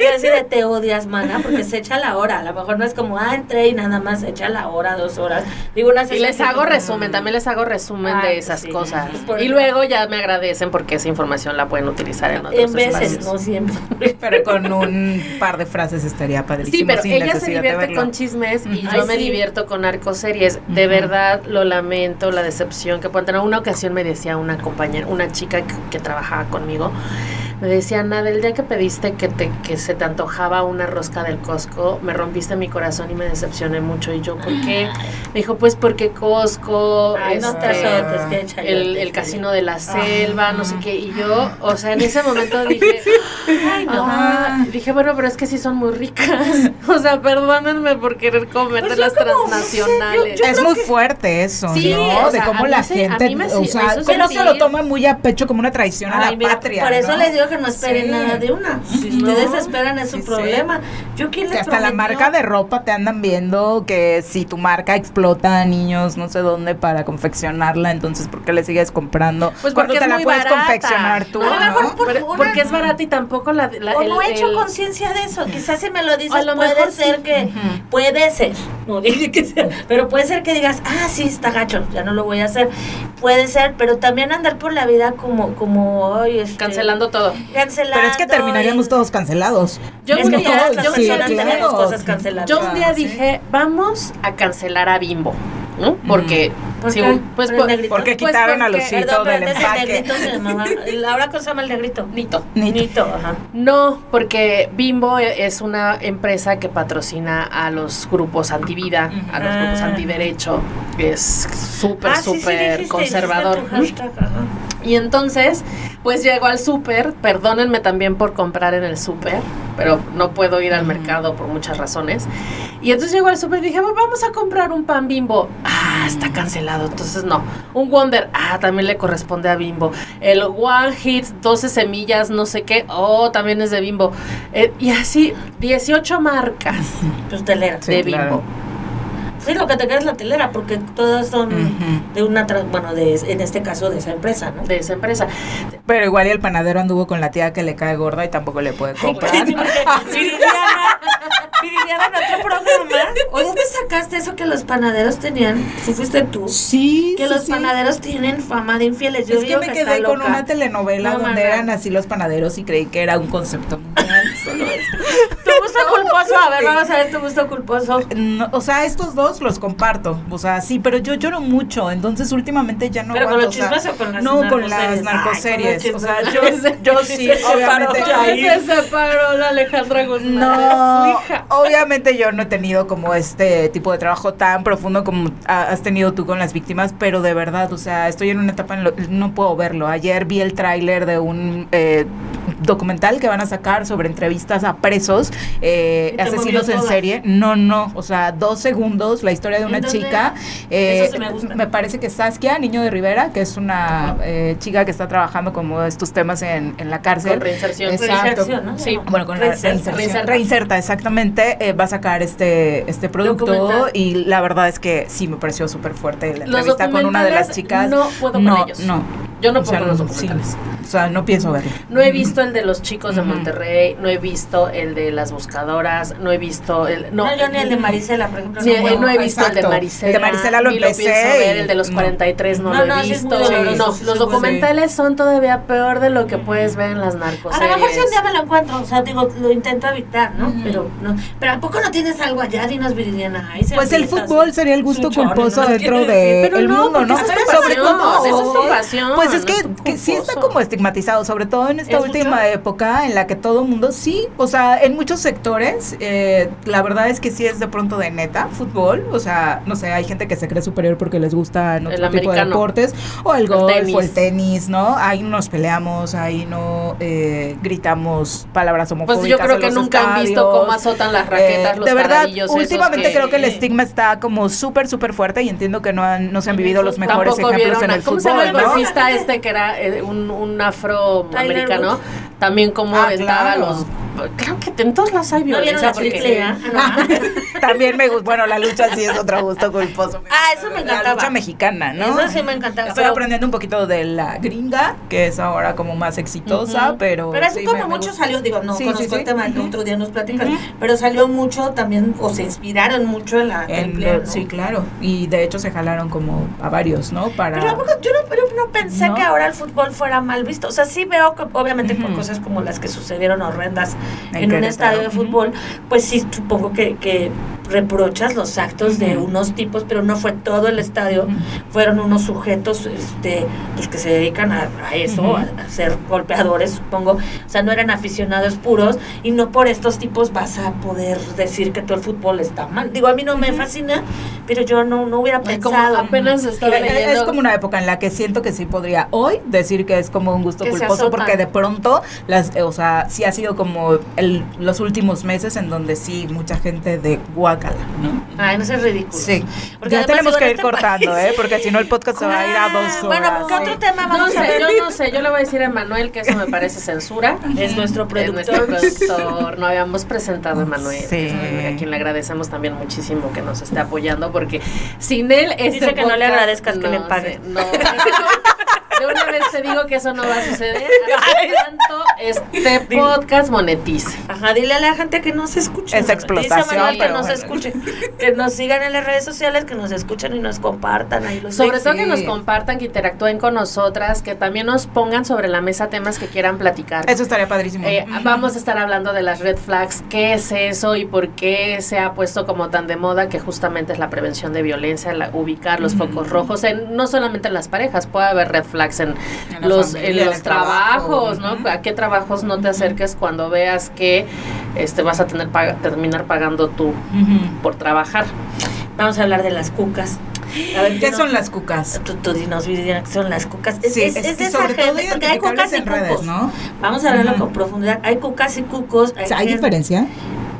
C: Y así de te odias, mana, porque se echa la hora. A lo mejor no es como, ah, entré y nada más se echa la hora, dos horas. Digo, una
D: y les hago resumen, también les hago resumen de esas cosas. y luego ya me agradecen porque esa información la pueden utilizar en otros
C: En veces, no siempre.
B: Pero con un par de frases estaría padrísimo.
D: Sí, pero ella se divierte con chismes y yo me divierto con arcoseries. De verdad, lo lamento, la decepción que pueden tener. Una ocasión me decía una compañera, una chica que trabajaba conmigo, me decía, nada, el día que pediste que, te, que se te antojaba una rosca del Costco, me rompiste mi corazón y me decepcioné mucho. Y yo, ¿por qué? Me dijo, pues porque Costco, este, el, el, casino de la selva, no sé qué. Y yo, o sea, en ese momento dije, ay, no. Dije, bueno, pero es que sí son muy ricas. O sea, perdónenme por querer comer pues de las transnacionales.
B: es muy fuerte eso, sí, ¿no? de cómo la gente, o sea, cómo se lo toma muy a pecho como una traición a la patria.
C: Por eso les digo no esperen nada de una. Si ustedes esperan es su problema. Yo quién
B: que hasta la marca de ropa te andan viendo que si tu marca explota a niños no sé dónde para confeccionarla, entonces ¿por qué le sigues comprando?
D: Pues porque te la puedes confeccionar tú. porque es barata y tampoco la,
C: o no he hecho conciencia de eso. Quizás si me lo dices puede ser que puede ser. No dije que sea, pero puede ser que digas, "Ah, sí, está gacho, ya no lo voy a hacer." Puede ser, pero también andar por la vida como como hoy este,
D: cancelando todo.
B: Pero es que terminaríamos todos cancelados.
D: Yo un día, yo, un día dije, vamos a cancelar a Bimbo. ¿No? Porque
B: ¿Por pues porque pues quitaron a Lucito del empaque.
C: Ahora cosa se llama el negrito.
D: Nito.
C: Nito. ajá.
D: No, porque Bimbo e, es una empresa que patrocina a los grupos antivida, a los grupos ah. antiderecho. Es súper, ah, súper conservador. Y entonces, pues llego al súper, perdónenme también por comprar en el súper, pero no puedo ir al mercado por muchas razones. Y entonces llego al súper y dije, vamos a comprar un pan bimbo. Ah, está cancelado, entonces no. Un Wonder, ah, también le corresponde a bimbo. El One Hit, 12 semillas, no sé qué, oh, también es de bimbo. Eh, y así, 18 marcas
C: pues, de bimbo. Sí, lo que te queda es la telera, porque todas son de una, bueno, de, en este caso de esa empresa, ¿no?
D: De esa empresa.
B: Pero igual y el panadero anduvo con la tía que le cae gorda y tampoco le puede comprar.
C: Viridiana, en otro programa, ¿o dónde sacaste eso que los panaderos tenían? ¿Sí fuiste tú?
B: Sí.
C: Que los panaderos tienen fama de infieles.
B: Yo es que me quedé con una telenovela donde eran así los panaderos y creí que era un concepto mundial. Solo eso.
C: ¿Tu gusto culposo? A ver, vamos a ver tu gusto culposo.
B: o sea, estos dos los comparto. O sea, sí, pero yo lloro mucho. Entonces, últimamente ya no.
C: ¿Pero con los chismes o con las
B: No, con las narcoseries. o sea, yo, yo sí,
D: obviamente. Se separó la Alejandra Guzmán.
B: No, obviamente yo no he tenido como este tipo de trabajo tan profundo como has tenido tú con las víctimas, pero de verdad, o sea, estoy en una etapa en lo, no puedo verlo. Ayer vi el tráiler de un eh, documental que van a sacar sobre entrevistas a presos, eh, asesinos en serie. No, no, o sea, dos segundos, la historia de una chica. Eh, me, parece que Saskia, niño de Rivera, que es una eh, chica que está trabajando como estos temas en, en la cárcel. Con
C: reinserción. Exacto.
B: Sí. Bueno, con reinserta. reinserción. Reinserta, exactamente. Eh, va a sacar este, este producto y la verdad es que sí me pareció súper fuerte la entrevista con una de las chicas.
D: No puedo con ellos.
B: No.
D: Yo no puedo los documentales.
B: O sea, no pienso verlo.
D: No he visto el de los chicos de Monterrey, no he visto el de las buscadoras, no he visto el...
C: No, yo ni el de Marisela, por ejemplo.
D: no, he visto el de Marisela.
B: El de Marisela lo empecé. Lo
D: ver, el de los 43 no, lo he visto. no, los documentales son todavía peor de lo que puedes ver en las narcos.
C: A lo mejor si un día me lo encuentro, o sea, digo, lo intento evitar, ¿no? Pero no. Pero ¿a poco no tienes algo allá? Dinos, Viridiana.
B: Pues el fútbol sería el gusto culposo dentro del mundo, ¿no?
D: Sobre todo. es
B: Pues es que sí está como estigmatizado, sobre todo en esta última época en la que todo el mundo sí, o sea, en muchos sectores, eh, la verdad es que sí es de pronto de neta, fútbol, o sea, no sé, hay gente que se cree superior porque les gusta otro tipo de deportes, o el golf, o el tenis, ¿no? Ahí nos peleamos, ahí no eh, gritamos palabras homofóbicas.
D: Pues yo creo que nunca han visto cómo azotan las raquetas, eh, los
B: De verdad, últimamente creo que el estigma está como súper, súper fuerte y entiendo que no, han, no se han vivido los mejores ejemplos en el
D: ¿Cómo
B: fútbol,
D: se llama el golfista este que era un, un afroamericano? También como ah, los claro que en todos lados hay
C: ¿No vieron
D: violencia.
C: la? Ah, no.
B: También me gusta, bueno, la lucha sí es otro gusto culposo.
C: Ah, eso me
B: La
C: encantaba.
B: lucha mexicana, ¿no?
C: Eso sí me encantaba.
B: Estoy
C: pero-
B: aprendiendo un poquito de la gringa, que es ahora como más exitosa, pero.
C: Pero así
B: sí,
C: como
B: me-
C: mucho salió, digo, no
B: Sí,
C: conozco
B: sí, sí.
C: el tema,
B: Ujú.
C: otro día nos platicas, pero salió mucho también, o se inspiraron mucho en la
B: En
C: triple A,
B: lo-
C: ¿no?
B: Sí, claro. Y de hecho se jalaron como a varios, ¿no? Para.
C: Pero ¿a poco yo no, pero no pensé
B: ¿No?
C: que ahora el fútbol fuera mal visto. O sea, sí veo que obviamente por
B: Ujú.
C: cosas como las que sucedieron horrendas
B: En
C: un estadio de fútbol, pues sí supongo que, que reprochas los actos de unos tipos, pero no fue todo el estadio. Fueron unos sujetos este, pues, que se dedican a, a eso, a, a ser golpeadores, supongo. O sea, no eran aficionados puros y no por estos tipos vas a poder decir que todo el fútbol está mal. Digo, a mí no me fascina, pero yo no, no hubiera
D: Ay, como
C: pensado.
D: apenas estaba
B: Es-
D: leyendo.
B: Es como una época en la que siento que sí podría hoy decir que es como un gusto
C: Que
B: culposo porque de pronto las eh, o sea, sí ha sido como el, los últimos meses en donde sí mucha gente de guacala, ¿no?
C: Ay, no seas ridículo.
B: Sí.
C: Porque
B: ya tenemos que ir
C: este
B: cortando,
C: país-
B: ¿eh? Porque si no el podcast se va a ir a dos horas.
C: Bueno, ¿qué otro tema
D: No
C: vamos a
D: sé,
C: ver?
D: yo no sé, yo le voy a decir a Manuel que eso me parece censura.
C: Es nuestro
D: Es nuestro
C: productor.
D: no habíamos presentado a Manuel,
B: Sí.
D: a quien le agradecemos también muchísimo que nos esté apoyando, porque sin él este
C: Dice que no le agradezcas que le
D: no
C: paguen.
D: No, de una vez te digo que eso no va a suceder, tanto este podcast monetice.
C: Ajá, dile a la gente que nos escuche.
B: Es
C: Dice
B: explotación,
C: Manuel que nos
B: bueno.
C: escuche. Que nos sigan en las redes sociales, que nos escuchen y nos compartan ahí los
D: Sobre todo que nos compartan, que interactúen con nosotras, que también nos pongan sobre la mesa temas que quieran platicar.
B: Eso estaría padrísimo.
D: Eh, vamos a estar hablando de las red flags, qué es eso y por qué se ha puesto como tan de moda, que justamente es la prevención de violencia, la- ubicar los focos rojos, en, no solamente en las parejas, puede haber red flags en,
B: En la
D: los,
B: familia,
D: en
B: en
D: los
B: trabajo,
D: trabajos, ¿no?
B: ujú.
D: ¿A qué trabajos no te acerques cuando veas que este vas a tener paga- terminar pagando tú por trabajar?
C: Vamos a hablar de las cucas. A ver,
B: ¿Qué
C: no-
B: son las cucas?
C: Tú, tú dinos, Viviana, ¿qué son las cucas? Es,
B: Sí,
C: es,
B: es
C: es
B: que sobre todo
C: gente, porque hay cucas y
B: en redes,
C: cucos.
B: ¿no?
C: Vamos a hablarlo
B: Ujú.
C: con profundidad. Hay cucas y cucos. Hay,
B: O sea, ¿Hay diferencia?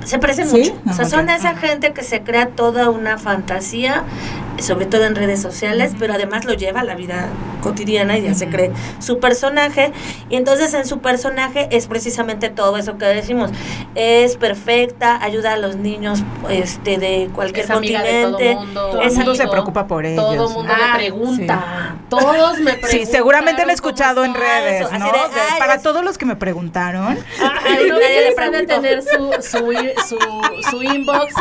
C: Se parecen
B: ¿Sí?
C: mucho. O sea,
B: Ah,
C: son esa gente que se crea toda una fantasía, sobre todo en redes sociales, pero además lo lleva a la vida cotidiana y ya se
B: Ujú.
C: cree su personaje. Y entonces en su personaje es precisamente todo eso que decimos. Es perfecta, ayuda a los niños este de cualquier
D: Es amiga de todo
C: continente.
D: mundo.
B: Todo el
C: es
B: mundo se
D: amigo.
B: preocupa por ellos.
D: Todo el mundo
C: Ah,
D: me pregunta. Todos me preguntan.
B: Sí, seguramente han
D: cómo
B: escuchado en redes,
C: eso, así
B: ¿no?
C: de, "Ay,
B: para
C: es-
B: todos los que me preguntaron,
C: Ay,
D: no
C: nadie le preguntó.
D: tener su, su, su, su inbox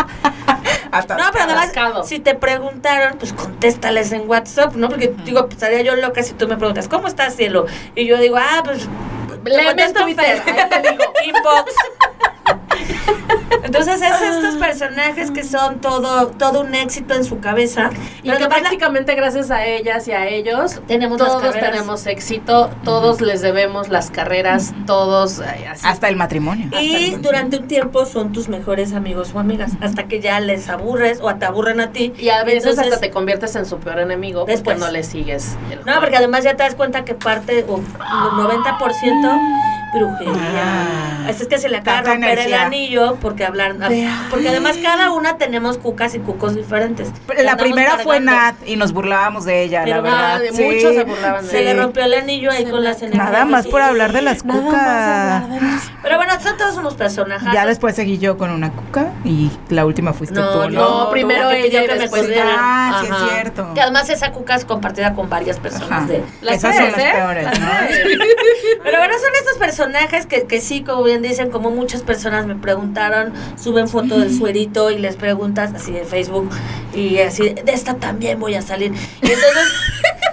B: hasta
C: No, pero además,
D: Atascado.
C: si te preguntaron, pues contéstales en WhatsApp, ¿no? Porque digo, pues estaría yo loca si tú me preguntas, ¿cómo estás, cielo? Y yo digo, ah, pues.
D: Léeme en
C: contesto
D: Twitter, ahí te digo.
C: Inbox. Entonces es estos personajes que son todo, todo un éxito en su cabeza.
D: Y
C: Pero
D: que
C: la-
D: prácticamente gracias a ellas y a ellos
C: Tenemos
D: todos tenemos éxito, todos les debemos las carreras, todos ay, así.
B: hasta el matrimonio.
C: Y durante un tiempo son tus mejores amigos o amigas, hasta que ya les aburres o te aburren a ti.
D: y a veces
C: Entonces-
D: hasta te conviertes en su peor enemigo
C: Después.
D: no le sigues el
C: No, porque además ya te das cuenta que parte, o 90% brujería.
B: Ah.
C: Así es que se le acaba de romper el anillo porque hablar. Porque además cada una tenemos cucas y cucos diferentes.
B: La primera fue. Nat y nos burlábamos de ella,
C: Pero
B: la verdad.
D: Ah, de
B: sí.
D: muchos se burlaban de
C: Se le
D: ella.
C: rompió el anillo ahí
D: Se
C: con las energías.
B: Nada más
C: de
B: por hablar de las
D: Nada más
B: cucas.
D: de las-
C: Pero bueno, son todos unos personajes.
B: Ya después seguí yo con una cuca y la última fuiste
C: No,
B: tú, ¿no?
D: No, primero ella y
C: que me
D: después
C: cuidaran.
B: Ah, sí es cierto.
C: Que además esa cuca es compartida con varias personas
B: Ajá.
C: de,
D: Las
B: Esas
D: tres,
B: son las
D: ¿eh?
B: peores.
C: Pero bueno, son estos personajes que, que sí, como bien dicen, como muchas personas me preguntaron, suben foto del suerito y les preguntas así de Facebook y así, de esta también voy a salir. Y entonces,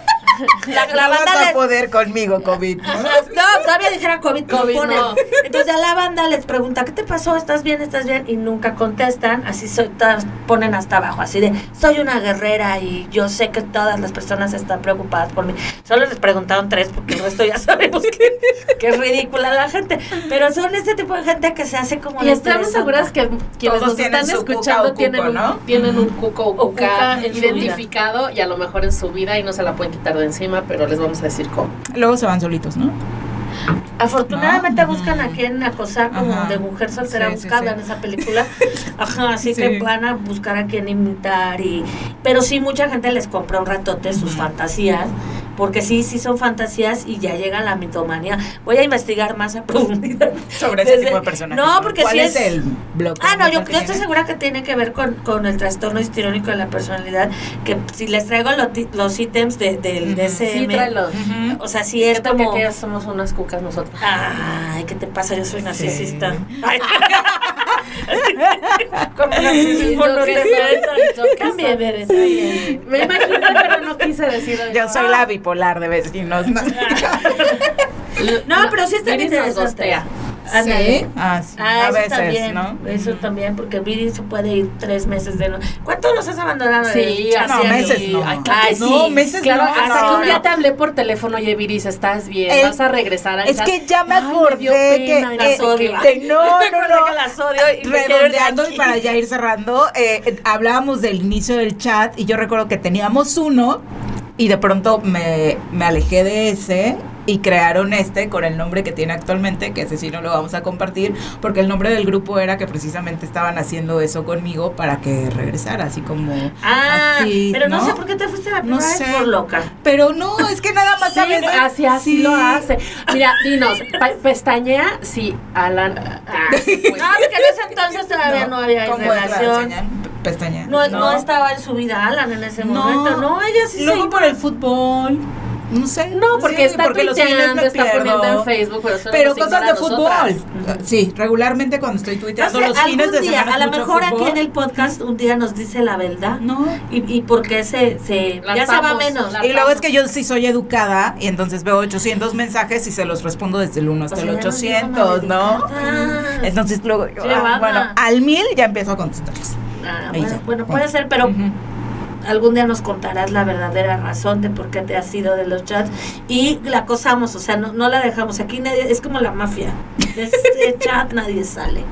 C: la, la
B: no
C: banda
B: vas a
C: les-
B: poder conmigo, COVID, ¿no?
C: no, todavía dijera COVID,
D: COVID,
C: ponen.
D: no.
C: Entonces a la banda les pregunta, ¿qué te pasó? ¿Estás bien? ¿Estás bien? Y nunca contestan, así todas ponen hasta abajo, así de, soy una guerrera y yo sé que todas las personas están preocupadas por mí. Solo les preguntaron tres porque el resto ya sabemos que, que es ridícula la gente. Pero son este tipo de gente que se hace como
D: Y
C: la
D: estamos seguras que quienes
B: Todos
D: nos están escuchando tienen, un,
B: ¿no?
D: tienen un cuco o cuca identificado y a lo mejor en su vida y no se la pueden quitar de encima, pero les vamos a decir cómo.
B: Luego se van solitos, ¿no?
C: Afortunadamente
B: ¿No?
C: buscan a quien acosar como
B: Ajá.
C: de mujer soltera
B: Sí,
C: buscada
B: sí.
C: en esa película. Ajá, así
B: Sí.
C: que van a buscar a quien imitar y pero sí mucha gente les compra un ratote sus fantasías porque sí, sí son fantasías y ya llega la mitomanía. Voy a investigar más a profundidad.
B: Sobre ese tipo de personajes.
C: No, porque
B: ¿Cuál
C: sí
B: es,
C: es
B: el bloque?
C: Ah, no, yo,
B: que
C: yo estoy segura que tiene que ver con, con el trastorno histriónico de la personalidad, que si les traigo lo ti- los ítems de, del
B: Ujú.
C: DSM,
D: Sí, tráelos.
B: Ujú.
C: o sea, sí
D: ¿Qué
C: es
D: que
C: como...
D: ya somos unas cucas nosotros?
C: Ay, ¿qué te pasa? Yo soy narcisista.
B: Sí.
C: Ay. Como no te metas.
D: yo qué
C: Cambia,
D: soy.
C: bebé, está bien.
D: Me imaginé, pero no quise decir.
B: Yo soy la bipolar de vecinos. ¿no?
C: No, pero sí está bien interesante. Ándale.
B: Sí. Ah, sí.
C: Ah,
B: a
C: eso
B: veces,
C: también,
B: ¿no?
C: eso también, porque Viri se puede ir tres meses de no. ¿Cuánto los has abandonado?
D: Sí,
B: no, meses no.
D: Ay,
C: Ay,
B: no,
C: sí.
B: meses
D: Claro,
B: no.
D: hasta
B: no,
D: que un día
B: no.
D: te hablé por teléfono, oye, Viris, ¿estás bien?
B: El-
D: ¿Vas a regresar al
B: Es
D: chat?
B: que ya me
D: Ay, me
B: acordé que eh,
C: las odio.
B: eh, no,
C: Me
B: no,
C: acordé
B: no.
C: que las odio y
B: Redondeando y para ya ir cerrando, eh, hablábamos del inicio del chat y yo recuerdo que teníamos uno y de pronto me, me alejé de ese y crearon este con el nombre que tiene actualmente, que ese sí no lo vamos a compartir, porque el nombre del grupo era que precisamente estaban haciendo eso conmigo para que regresara, así como...
C: Ah,
B: así,
C: pero no, sé por qué te fuiste la
B: No
C: primera
B: sé.
C: vez por loca.
B: Pero no, es que nada más
D: Sí,
B: a veces...
D: así, así
B: sí.
D: lo hace. Mira, dinos, pestañea si Alan. Ah, pues,
C: No, porque en ese entonces todavía no, había
B: ¿cómo es la
C: relación.
B: Pestaña.
C: No, no. estaba en su vida Alan en ese momento. No, ella sí se
B: Luego por el fútbol. No sé.
D: No, porque
B: Sí,
D: está
B: porque los fines
D: tuiteando, está
B: pierdo.
D: poniendo en Facebook, pero, eso
B: Pero
D: nos
B: cosas de fútbol. Sí, regularmente cuando estoy
C: No
B: tuiteando
C: sé,
B: los fines
C: algún
B: de
C: día,
B: semana
C: a lo mejor aquí en el podcast un día nos dice la verdad.
B: No.
C: Y, y por qué se, se ya se va menos.
B: Y luego es que yo sí soy educada y entonces veo 800 mensajes y se los respondo desde el 1 hasta
C: O sea,
B: el
C: ya nos dijo
B: 800, ¿no?
C: maleducadas.
B: Entonces luego, yo, ah, bueno, al mil ya empiezo a contestarles.
C: Ah, bueno,
B: ya.
C: bueno, puede ser, pero. Algún día nos contarás la verdadera razón de por qué te has ido de los chats y la acosamos, o sea, no, no la dejamos. Aquí nadie, es como la mafia. De este chat nadie sale.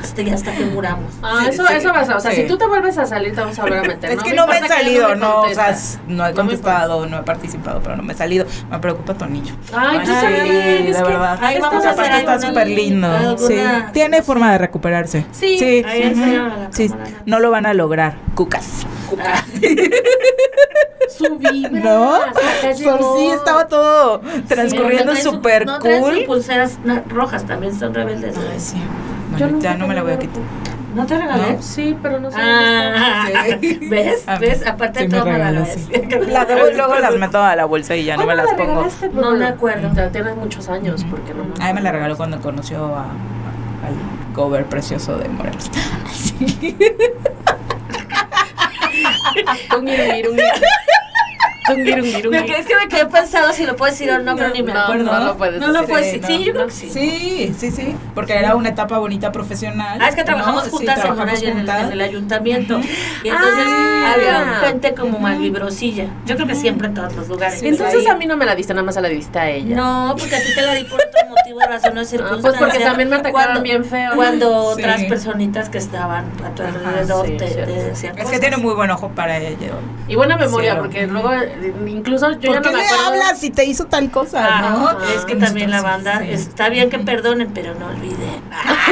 C: Hasta, y hasta que muramos.
D: Ah,
B: Sí,
D: eso,
B: sí,
D: eso pasa. O sea,
B: sí.
D: si tú te vuelves a salir, te vamos a volver a meter.
B: Es que no me he salido, no, o sea, no he contestado, no he participado, pero no me he salido. Me preocupa Tonillo.
D: Ay, tú
B: sí,
D: también, es
B: de
D: que-
B: verdad.
C: Ahí vamos a hacer
B: está súper lindo. Sí.
C: alguna-
B: Tiene forma de recuperarse.
D: Sí,
B: sí.
C: ahí la
B: Sí. No lo van a lograr. Cucas.
C: Ah,
D: Su vibra.
B: ¿No?
D: hasta acá
B: Pues sí, estaba todo transcurriendo
C: Sí, no
B: súper
C: No
B: cool.
C: pulseras rojas, también son rebeldes. ¿no?
B: Ay, sí. Bueno, ya no me la voy a
D: tengo
B: quitar.
C: ¿No te regalé?
B: No.
D: Sí, pero no sé.
C: Ah,
B: Sí.
C: ¿ves?
B: Ah,
C: ¿Ves? Aparte
B: sí me
C: toma la
B: regaló, sí. La debo- luego las meto a la bolsa y ya no me las pongo.
C: No me acuerdo.
D: O sea, tienes muchos años, porque no
B: A mí me la regaló cuando conoció a, al cover precioso de Morelos.
D: Tungirungirungi. Tungirungirungi.
C: Me crees que me quedé pensado si lo puedo decir o no, pero ni me
D: No,
C: acuerdo.
D: no lo puedes
C: No lo puedes decir. Sí, yo creo que sí.
B: Sí, sí, sí. Porque era una etapa bonita profesional.
C: Ah, es que trabajamos
B: ¿no? Sí,
C: juntas en, el,
B: juntas.
C: en el ayuntamiento. Y entonces
D: Ah.
C: había gente como malvibrosilla. Yo creo que siempre en todos los lugares.
D: Entonces
C: Ahí-
D: a mí no me la diste, nada más se la diste a ella.
C: No, porque a ti te la di por otro motivo, razón o
D: Ah,
C: circunstancia.
D: pues porque también me atacaron
C: Cuando-
D: bien feo.
C: Cuando
B: Sí.
C: otras personitas que estaban a tu
B: Ajá,
C: alrededor
D: sí,
C: te, decían
B: Es que tiene muy buen ojo para ello.
D: Y buena memoria, porque luego, incluso yo ya
B: ¿Por
D: no
B: qué
D: me
B: le
D: acuerdo.
B: hablas si te hizo tal cosa, no?
C: Ah, es que también la
B: sí.
C: banda, está bien que perdonen, pero no olviden.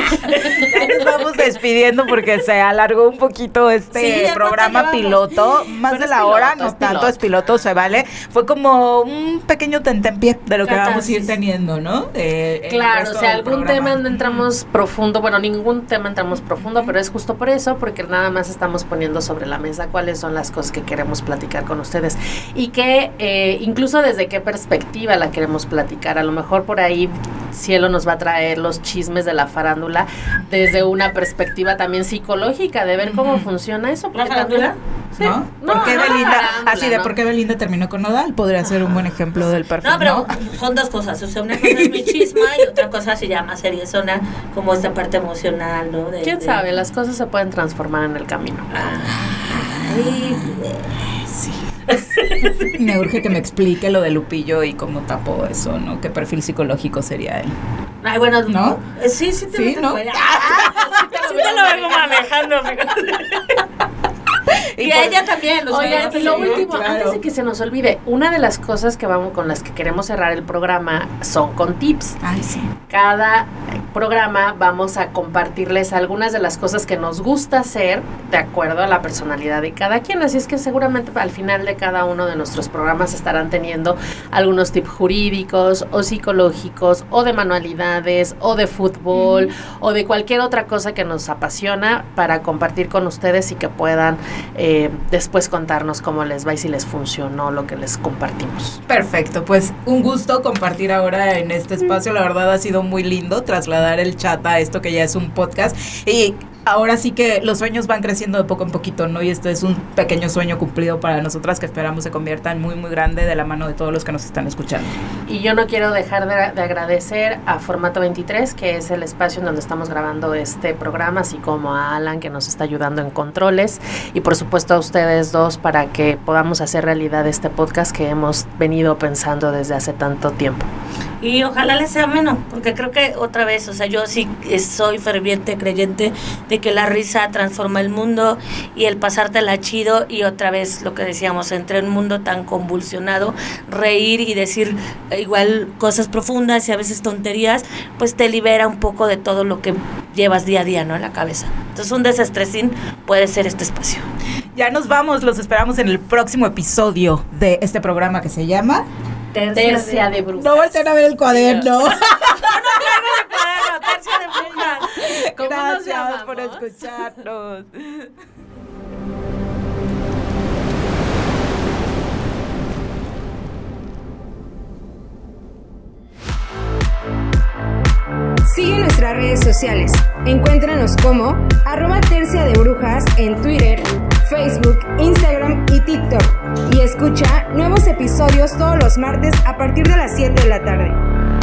B: Ya nos vamos despidiendo porque se alargó un poquito este
C: Sí, ¿ya
B: programa piloto. Más
D: Pero
B: de la
D: piloto,
B: hora,
D: es
B: no tanto,
D: piloto.
B: es piloto, se vale. Fue como un pequeño tentempié de lo que vamos a ir teniendo, ¿no? Eh,
D: Claro, o sea, algún
B: programa.
D: tema no entramos profundo, bueno, ningún tema entramos profundo, pero es justo por eso, porque nada más estamos poniendo sobre la mesa cuáles son las cosas que queremos platicar con ustedes y que eh, incluso desde qué perspectiva la queremos platicar. A lo mejor por ahí Cielo nos va a traer los chismes de la farándula desde una perspectiva también psicológica, de ver cómo funciona eso.
C: ¿La farándula?
D: Sí.
B: ¿No?
D: No,
B: ¿Por qué
D: no
B: Belinda? Así de
D: no.
B: por qué Belinda terminó con Nodal podría ser un buen ejemplo del perfil.
C: No, pero son dos cosas. O sea, una cosa es mi chisma y otra cosa se llama seriezona, como esta parte emocional, ¿no? De-
D: ¿Quién
C: de-
D: sabe? Las cosas se pueden transformar en el camino.
C: Ay,
B: Sí. Me urge que me explique lo de Lupillo y cómo tapó eso, ¿no? ¿Qué perfil psicológico sería él?
C: Ay, bueno,
B: ¿No?
C: eh, Sí, sí te
B: Sí,
C: lo
B: ¿no?
C: tengo. Sí te lo vengo manejando. Y a ella también. los
D: Oigan,
C: amigos,
D: y lo
C: sí.
D: último,
B: claro.
D: antes de que se nos olvide, una de las cosas que vamos con las que queremos cerrar el programa son con tips.
B: Ay, sí.
D: Cada, programa vamos a compartirles algunas de las cosas que nos gusta hacer de acuerdo a la personalidad de cada quien. Así es que seguramente al final de cada uno de nuestros programas estarán teniendo algunos tips jurídicos o psicológicos o de manualidades o de fútbol o de cualquier otra cosa que nos apasiona para compartir con ustedes y que puedan eh, después contarnos cómo les va y si les funcionó lo que les compartimos.
B: Perfecto, pues un gusto compartir ahora en este espacio. La verdad ha sido muy lindo trasladar el chat a esto que ya es un podcast. Y ahora sí que los sueños van creciendo de poco en poquito, ¿no? Y esto es un pequeño sueño cumplido para nosotras que esperamos se convierta en muy, muy grande de la mano de todos los que nos están escuchando.
D: Y yo no quiero dejar de, agradecer a Formato 23, que es el espacio en donde estamos grabando este programa, así como a Alan, que nos está ayudando en controles, y por supuesto a ustedes dos para que podamos hacer realidad este podcast que hemos venido pensando desde hace tanto tiempo.
C: Y ojalá les sea menos, porque creo que otra vez, o sea, yo sí soy ferviente creyente de que la risa transforma el mundo y el pasártela chido y otra vez lo que decíamos, entre un mundo tan convulsionado, reír y decir igual cosas profundas y a veces tonterías, pues te libera un poco de todo lo que llevas día a día, ¿no? En la cabeza. Entonces un desestresín puede ser este espacio.
B: Ya nos vamos, los esperamos en el próximo episodio de este programa que se llama
D: Tercia, de, brujas.
B: No volteen a ver el cuaderno. no, no
C: traigo el cuaderno, tercia de
B: brujas. Gracias por escucharnos.
A: Sigue nuestras redes sociales. Encuéntranos como arroba tercia de brujas en Twitter, Facebook, Instagram y TikTok. Y escucha nuevos episodios todos los martes a partir de las 7 de la tarde.